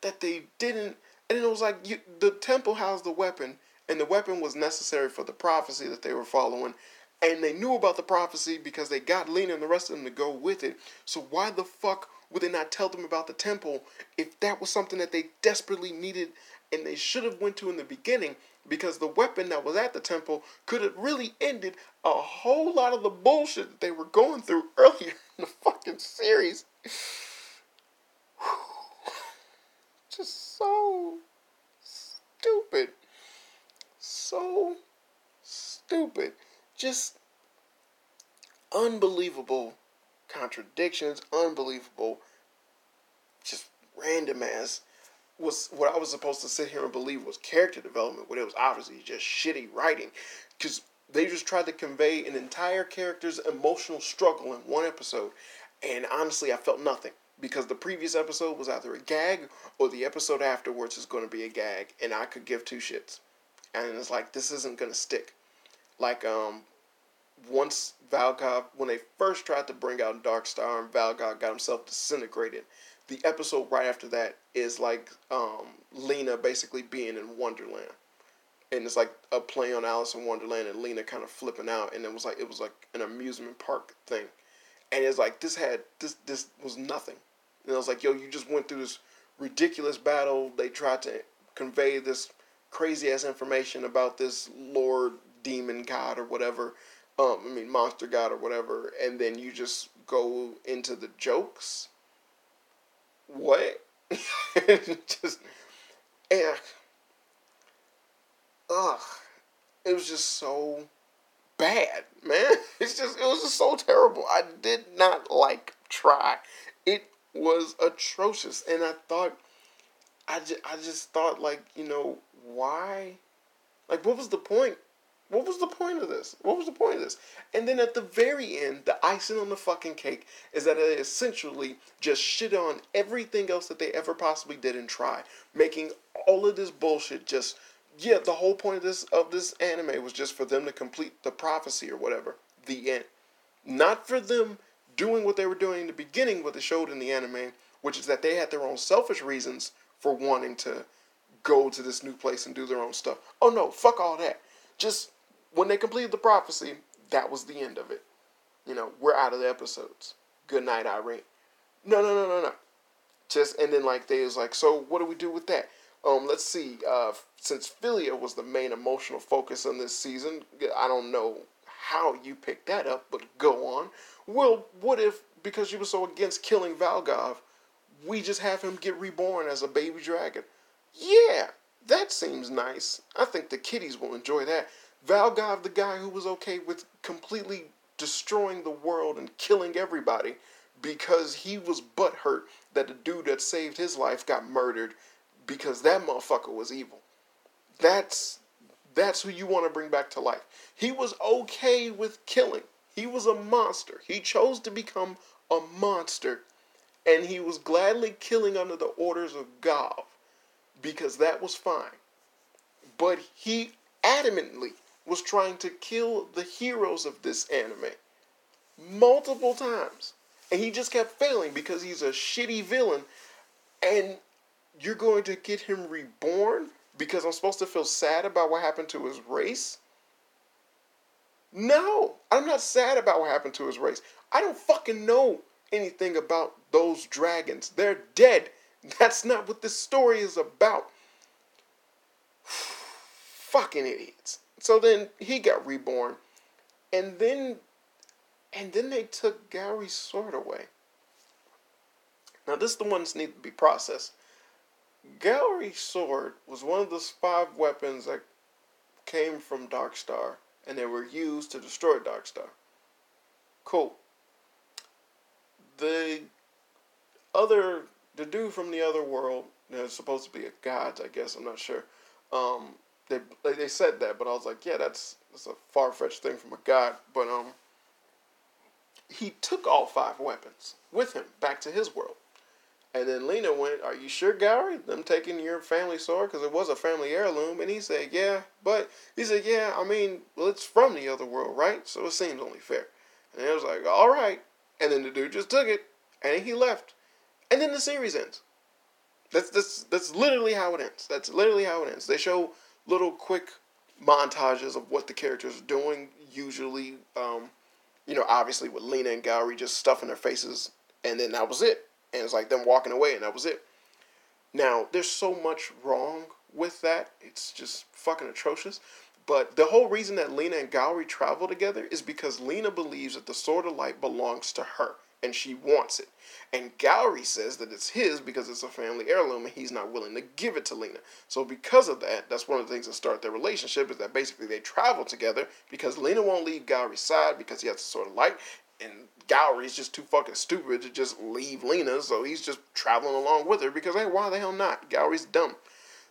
that they didn't and it was like you, the temple housed the weapon, and the weapon was necessary for the prophecy that they were following. And they knew about the prophecy because they got Lina and the rest of them to go with it. So why the fuck would they not tell them about the temple if that was something that they desperately needed and they should have went to in the beginning? Because the weapon that was at the temple could have really ended a whole lot of the bullshit that they were going through <laughs> earlier in the fucking series. <sighs> just so stupid. So stupid. Just unbelievable contradictions, unbelievable, just random ass was what I was supposed to sit here and believe was character development, but it was obviously just shitty writing. Because they just tried to convey an entire character's emotional struggle in one episode. And honestly, I felt nothing because the previous episode was either a gag or the episode afterwards is going to be a gag, and I could give two shits. And it's like this isn't going to stick. Like um, once Valgaav, when they first tried to bring out Darkstar and Valgaav got himself disintegrated, the episode right after that is like um, Lina basically being in Wonderland. And it's like a play on Alice in Wonderland and Lina kind of flipping out and it was like it was like an amusement park thing and it's like this had this this was nothing. And I was like, yo, you just went through this ridiculous battle. They tried to convey this crazy ass information about this Lord demon god or whatever. Um, I mean monster god or whatever, and then you just go into the jokes. What? <laughs> just, ugh, ugh, it was just so bad, man. <laughs> It's just it was just so terrible. I did not like try. It was atrocious, and I thought, I just, I just thought like you know why, like what was the point? What was the point of this? What was the point of this? And then at the very end, the icing on the fucking cake is that they essentially just shit on everything else that they ever possibly did and try, making all of this bullshit just yeah, the whole point of this of this anime was just for them to complete the prophecy or whatever. The end. Not for them doing what they were doing in the beginning, what they showed in the anime, which is that they had their own selfish reasons for wanting to go to this new place and do their own stuff. Oh no, fuck all that. Just when they completed the prophecy, that was the end of it. You know, we're out of the episodes. Good night, Irene. No, no, no, no, no. Just and then like they was like, so what do we do with that? Um, let's see. Uh, since Filia was the main emotional focus in this season, I don't know how you picked that up, but go on. Well, what if because you were so against killing Valgaav, we just have him get reborn as a baby dragon? Yeah, that seems nice. I think the kiddies will enjoy that. Valgaav, the guy who was okay with completely destroying the world and killing everybody because he was butthurt that the dude that saved his life got murdered because that motherfucker was evil. That's that's who you want to bring back to life. He was okay with killing. He was a monster. He chose to become a monster and he was gladly killing under the orders of Gaav because that was fine. But he adamantly was trying to kill the heroes of this anime multiple times. And he just kept failing because he's a shitty villain. And you're going to get him reborn because I'm supposed to feel sad about what happened to his race? No, I'm not sad about what happened to his race. I don't fucking know anything about those dragons. They're dead. <laughs> That's not what this story is about. <sighs> fucking idiots. So then he got reborn. And then and then they took Gourry's sword away. Now this is the one that needs to be processed. Gourry's Sword was one of the five weapons that came from Darkstar, and they were used to destroy Darkstar. Cool. The other, the dude from the other world They're supposed to be a god, I guess. I'm not sure. Um, they they said that, but I was like, yeah, that's that's a far fetched thing from a god. But um, he took all five weapons with him back to his world. And then Lina went, Are you sure, Gourry? Them taking your family sword? Because it was a family heirloom. And he said, Yeah. But he said, Yeah, I mean, well, it's from the other world, right? So it seems only fair. And it was like, All right. And then the dude just took it and he left. And then the series ends. That's, that's, that's literally how it ends. That's literally how it ends. They show little quick montages of what the characters are doing, usually, um, you know, obviously with Lina and Gourry just stuffing their faces, and then that was it and it's like them walking away, and that was it. Now, there's so much wrong with that. It's just fucking atrocious. But the whole reason that Lina and Gourry travel together is because Lina believes that the Sword of Light belongs to her and she wants it. And Gourry says that it's his because it's a family heirloom and he's not willing to give it to Lina. So because of that, that's one of the things that start their relationship is that basically they travel together because Lina won't leave Gourry's side because he has the sort of Light and Gourry's just too fucking stupid to just leave Lina, so he's just traveling along with her because hey, why the hell not? Gourry's dumb.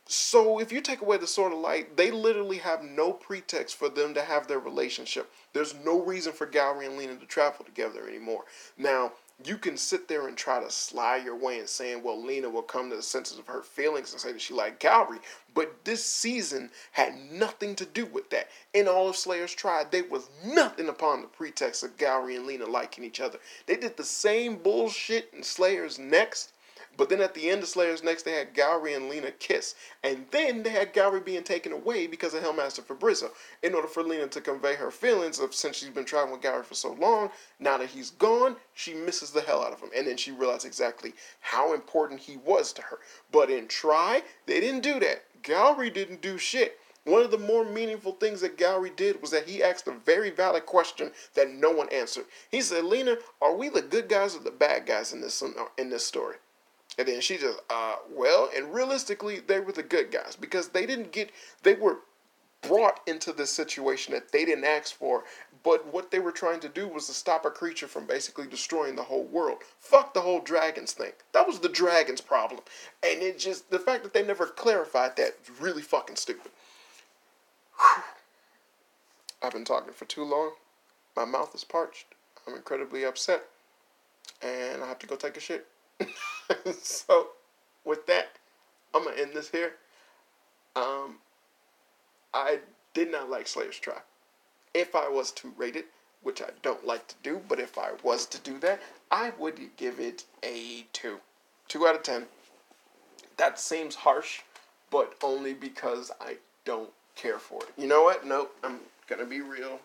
So if you take away the sword of light, they literally have no pretext for them to have their relationship. There's no reason for Gourry and Lina to travel together anymore. Now, you can sit there and try to slide your way and saying, well, Lina will come to the senses of her feelings and say that she liked Gourry. But this season had nothing to do with that. In all of Slayers Try, there was nothing upon the pretext of Gourry and Lina liking each other. They did the same bullshit in Slayers Next but then at the end of Slayers Next, they had Gourry and Lina kiss. And then they had Gourry being taken away because of Hellmaster Phibrizzo. In order for Lina to convey her feelings of since she's been traveling with Gourry for so long, now that he's gone, she misses the hell out of him. And then she realized exactly how important he was to her. But in Try, they didn't do that. Gourry didn't do shit. One of the more meaningful things that Gourry did was that he asked a very valid question that no one answered. He said, "Lina, are we the good guys or the bad guys in this in this story?" And then she just, uh, well, and realistically, they were the good guys because they didn't get, they were brought into this situation that they didn't ask for. But what they were trying to do was to stop a creature from basically destroying the whole world. Fuck the whole dragons thing. That was the dragons' problem. And it just, the fact that they never clarified that is really fucking stupid. Whew. I've been talking for too long. My mouth is parched. I'm incredibly upset. And I have to go take a shit. <laughs> <laughs> so, with that, I'm gonna end this here. Um, I did not like Slayers Try. If I was to rate it, which I don't like to do, but if I was to do that, I would give it a two, two out of ten. That seems harsh, but only because I don't care for it. You know what? Nope. I'm gonna be real.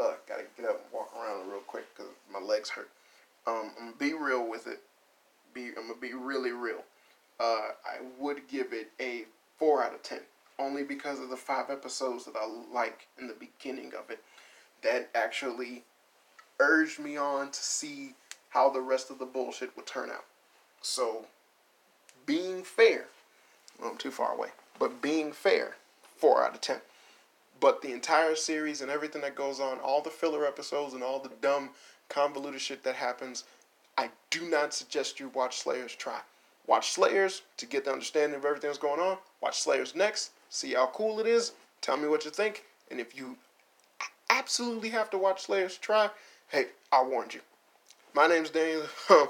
Uh, gotta get up and walk around real quick because my legs hurt. Um, I'm gonna be real with it be I'm gonna be really real. Uh, I would give it a four out of ten, only because of the five episodes that I like in the beginning of it. That actually urged me on to see how the rest of the bullshit would turn out. So, being fair, well, I'm too far away, but being fair, four out of ten. But the entire series and everything that goes on, all the filler episodes and all the dumb, convoluted shit that happens, I do not suggest you watch Slayers try. Watch Slayers to get the understanding of everything that's going on. Watch Slayers next. See how cool it is. Tell me what you think. And if you absolutely have to watch Slayers try, hey, I warned you. My name's Daniel. <laughs>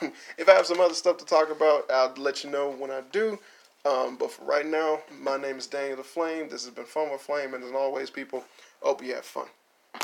Um, if I have some other stuff to talk about, I'll let you know when I do. Um, but for right now, my name is Daniel the Flame. This has been Fun with Flame, and as always, people, hope you have fun.